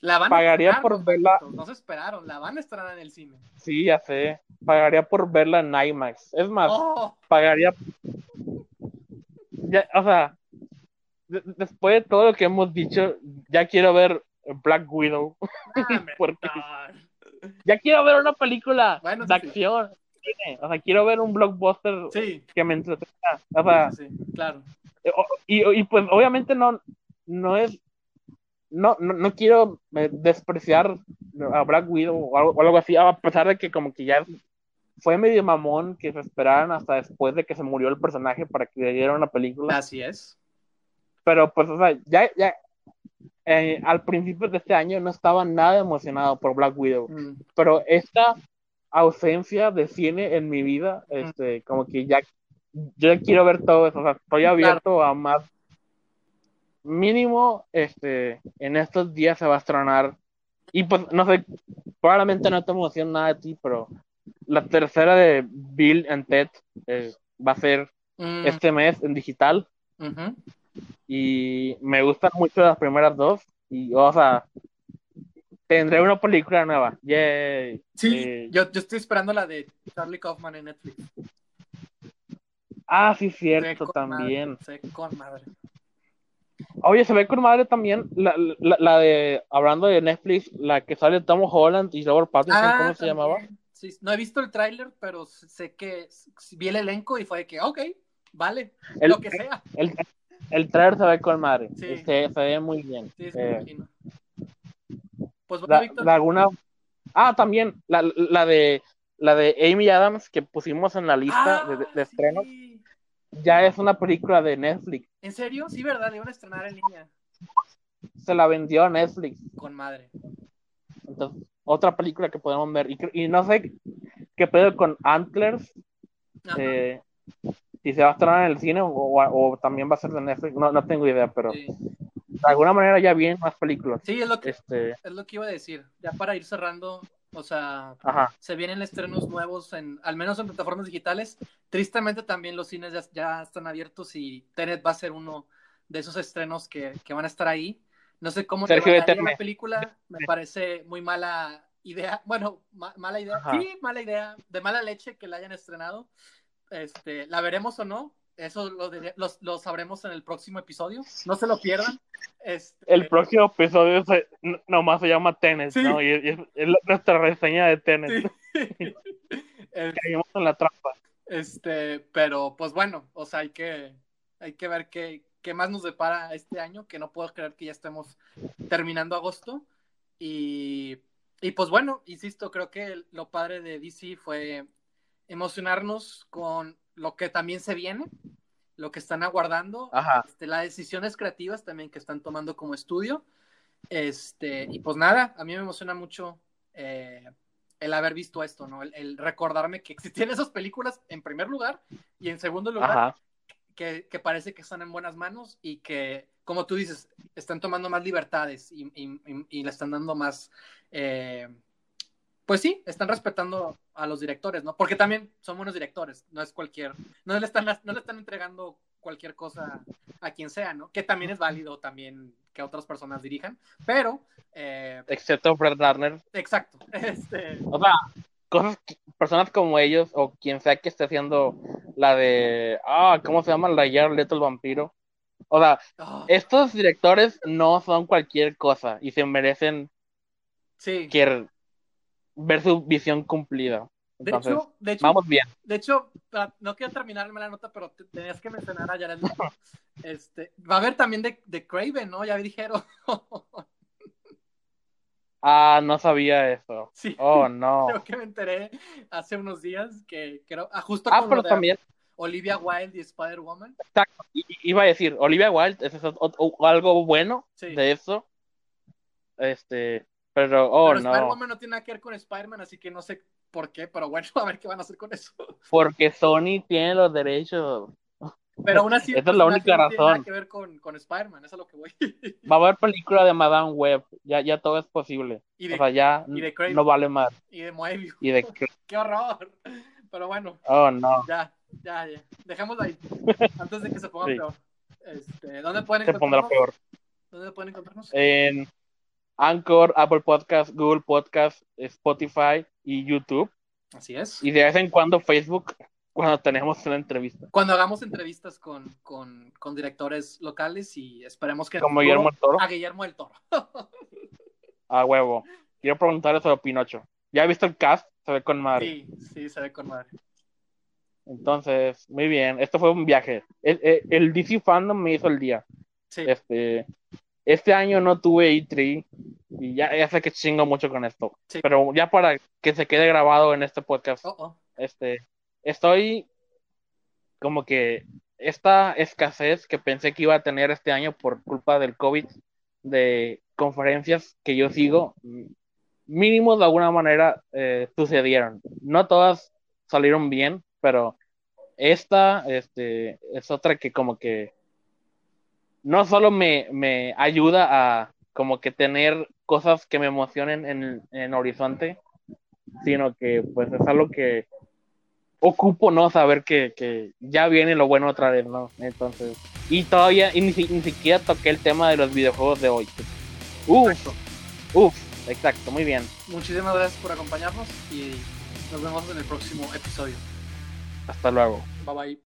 Speaker 2: la van
Speaker 1: pagaría por verla.
Speaker 2: No se esperaron, la van a estrenar en el cine.
Speaker 1: Sí, ya sé. Pagaría por verla en IMAX. Es más,
Speaker 2: oh.
Speaker 1: pagaría. Ya, o sea, después de todo lo que hemos dicho, ya quiero ver Black Widow.
Speaker 2: Ah,
Speaker 1: ya quiero ver una película de acción. O sea, quiero ver un blockbuster que me entretenga. O sea,
Speaker 2: claro.
Speaker 1: Eh, y, pues obviamente no, no es. No, no, quiero eh, despreciar a Black Widow o algo, así, a pesar de que como que ya fue medio mamón que se esperaran hasta después de que se murió el personaje para que le dieran una película.
Speaker 2: Así es.
Speaker 1: Pero pues, o sea, ya, ya eh, al principio de este año no estaba nada emocionado por Black Widow. Mm. Pero esta ausencia de cine en mi vida, mm. este, como que ya, yo quiero ver todo eso. O sea, estoy abierto a más. Mínimo, este, en estos días se va a estrenar. Y pues, no sé, probablemente no te emociona nada de ti, pero la tercera de Bill and Ted eh, va a ser mm. este mes en digital y me gustan mucho las primeras dos y o sea tendré una película nueva Yay.
Speaker 2: sí eh, yo, yo, estoy esperando la de Charlie Kaufman en Netflix
Speaker 1: ah sí cierto también
Speaker 2: se ve con madre
Speaker 1: Oye, se ve con madre también la, la, de, hablando de Netflix, la que sale Tom Holland y Robert Pattinson, ah, ¿cómo se llamaba?
Speaker 2: Sí, no he visto el tráiler, pero sé que vi el elenco y fue de que, ok, vale, lo que sea.
Speaker 1: El, el trailer se ve con madre.
Speaker 2: Sí.
Speaker 1: Se, se ve muy bien.
Speaker 2: Sí, sí,
Speaker 1: Eh,
Speaker 2: imagino. Pues bueno,
Speaker 1: la,
Speaker 2: Víctor.
Speaker 1: la alguna... Ah, también, la, la de la de Amy Adams que pusimos en la lista
Speaker 2: Ah,
Speaker 1: de, de, estrenos,
Speaker 2: sí.
Speaker 1: ya es una película de Netflix.
Speaker 2: ¿En serio? Sí, ¿verdad? Le iban a estrenar en línea.
Speaker 1: Se la vendió a Netflix.
Speaker 2: Con madre.
Speaker 1: Entonces, otra película que podemos ver. Y, no sé qué pedo con Antlers. Eh, si se va a estrenar en el cine o, o- o también va a ser de Netflix. No, no tengo idea, pero
Speaker 2: Sí.
Speaker 1: de alguna manera ya vienen más películas.
Speaker 2: Sí, es lo que
Speaker 1: Este,
Speaker 2: es lo que iba a decir. Ya para ir cerrando, o sea,
Speaker 1: ajá.
Speaker 2: se vienen estrenos nuevos en, al menos en plataformas digitales. Tristemente también los cines ya, ya están abiertos y Tenet va a ser uno de esos estrenos que, que van a estar ahí. No sé cómo te
Speaker 1: Sergio,
Speaker 2: va a ir
Speaker 1: detente.
Speaker 2: la película, me parece muy mala idea. Bueno, ma- mala idea.
Speaker 1: Ajá.
Speaker 2: Sí, mala idea. De mala leche que la hayan estrenado. Este, ¿la veremos o no? Eso lo, diré- lo- lo sabremos en el próximo episodio. No se lo pierdan. Este,
Speaker 1: El próximo episodio se- nomás se llama Tenet,
Speaker 2: Sí.
Speaker 1: ¿no? Y es, nuestra reseña de Tenet.
Speaker 2: Sí.
Speaker 1: Caímos en la trampa.
Speaker 2: Este, pero pues bueno, o sea, hay que, hay que ver qué, qué más nos depara este año, que no puedo creer que ya estemos terminando agosto. Y, y pues bueno, insisto, creo que lo padre de DC fue emocionarnos con lo que también se viene, lo que están aguardando,
Speaker 1: Ajá.
Speaker 2: este, las decisiones creativas también que están tomando como estudio. Este, y pues nada, a mí me emociona mucho eh, el haber visto esto, ¿no? El, el recordarme que existían esas películas en primer lugar y en segundo lugar que, que parece que están en buenas manos y que, como tú dices, están tomando más libertades y, y- y- y le están dando más, eh, pues sí, están respetando a los directores, ¿no? Porque también son buenos directores, no es cualquier, no le están, no le están entregando cualquier cosa a quien sea, ¿no? Que también es válido también que otras personas dirijan, pero, eh,
Speaker 1: Excepto Fred Darner.
Speaker 2: exacto, este,
Speaker 1: O sea, cosas, personas como ellos o quien sea que esté haciendo la de, ah, ¿cómo se llama? La Jared Leto el vampiro. O sea,
Speaker 2: ah,
Speaker 1: estos directores no son cualquier cosa y se merecen
Speaker 2: sí.
Speaker 1: que ver su visión cumplida.
Speaker 2: De hecho, de hecho,
Speaker 1: vamos bien.
Speaker 2: De hecho, pa- no quiero terminarme la nota, pero te- tenías que mencionar a Jared Leto. Este, va a haber también de, de Craven, ¿no? Ya dijeron.
Speaker 1: Ah, no sabía eso.
Speaker 2: sí,
Speaker 1: Oh, no.
Speaker 2: creo que me enteré hace unos días que creo, ah, justo
Speaker 1: Ah,
Speaker 2: con
Speaker 1: pero
Speaker 2: lo de
Speaker 1: también,
Speaker 2: Olivia Wilde y Spider-Woman.
Speaker 1: i- iba a decir, Olivia Wilde, eso es o- o- algo bueno
Speaker 2: Sí.
Speaker 1: de eso. Este, pero, oh,
Speaker 2: pero
Speaker 1: no.
Speaker 2: Spider-Woman no tiene nada que ver con Spider-Man, así que no sé por qué, pero bueno, a ver qué van a hacer con eso.
Speaker 1: Porque Sony tiene los derechos.
Speaker 2: Pero aún así,
Speaker 1: Esa es la única
Speaker 2: no tiene nada
Speaker 1: razón.
Speaker 2: que ver con, con Spider-Man, eso es lo que voy.
Speaker 1: Va a haber película de Madame Web. Ya, ya todo es posible.
Speaker 2: y, de,
Speaker 1: O sea, ya
Speaker 2: y de
Speaker 1: no vale más.
Speaker 2: y de Moebius.
Speaker 1: Y de
Speaker 2: ¡Qué horror! Pero bueno,
Speaker 1: Oh, no.
Speaker 2: Ya, ya, ya. Dejémoslo ahí. Antes de que se ponga
Speaker 1: Sí.
Speaker 2: peor. Este, ¿Dónde pueden
Speaker 1: Se pondrá
Speaker 2: encontrarnos?
Speaker 1: peor.
Speaker 2: ¿Dónde pueden encontrarnos?
Speaker 1: En Anchor, Apple Podcast, Google Podcast, Spotify y YouTube.
Speaker 2: Así es.
Speaker 1: Y de vez en cuando Facebook cuando tenemos una entrevista.
Speaker 2: Cuando hagamos entrevistas con, con, con directores locales y esperemos que...
Speaker 1: Como Guillermo del Toro.
Speaker 2: A Guillermo del Toro.
Speaker 1: A huevo. Quiero preguntarle sobre Pinocho. ¿Ya he visto el cast? Se ve con madre.
Speaker 2: sí, sí, se ve con madre.
Speaker 1: Entonces, muy bien. Esto fue un viaje. El, el- el DC Fandom me hizo el día.
Speaker 2: Sí,
Speaker 1: Este, este año no tuve E3 y ya, ya sé que chingo mucho con esto.
Speaker 2: Sí.
Speaker 1: Pero ya para que se quede grabado en este podcast,
Speaker 2: oh, oh.
Speaker 1: este, estoy como que esta escasez que pensé que iba a tener este año por culpa del COVID, de conferencias que yo sigo, mínimo de alguna manera eh, sucedieron. No todas salieron bien, pero esta este, es otra que como que no solo me, me ayuda a como que tener cosas que me emocionen en, en horizonte, sino que pues es algo que ocupo no saber que, que ya viene lo bueno otra vez, ¿no? Entonces, y todavía, y ni, ni siquiera toqué el tema de los videojuegos de hoy. Uf,
Speaker 2: Perfecto.
Speaker 1: uf, exacto, muy bien.
Speaker 2: Muchísimas gracias por acompañarnos y nos vemos en el próximo episodio.
Speaker 1: Hasta luego.
Speaker 2: Bye bye.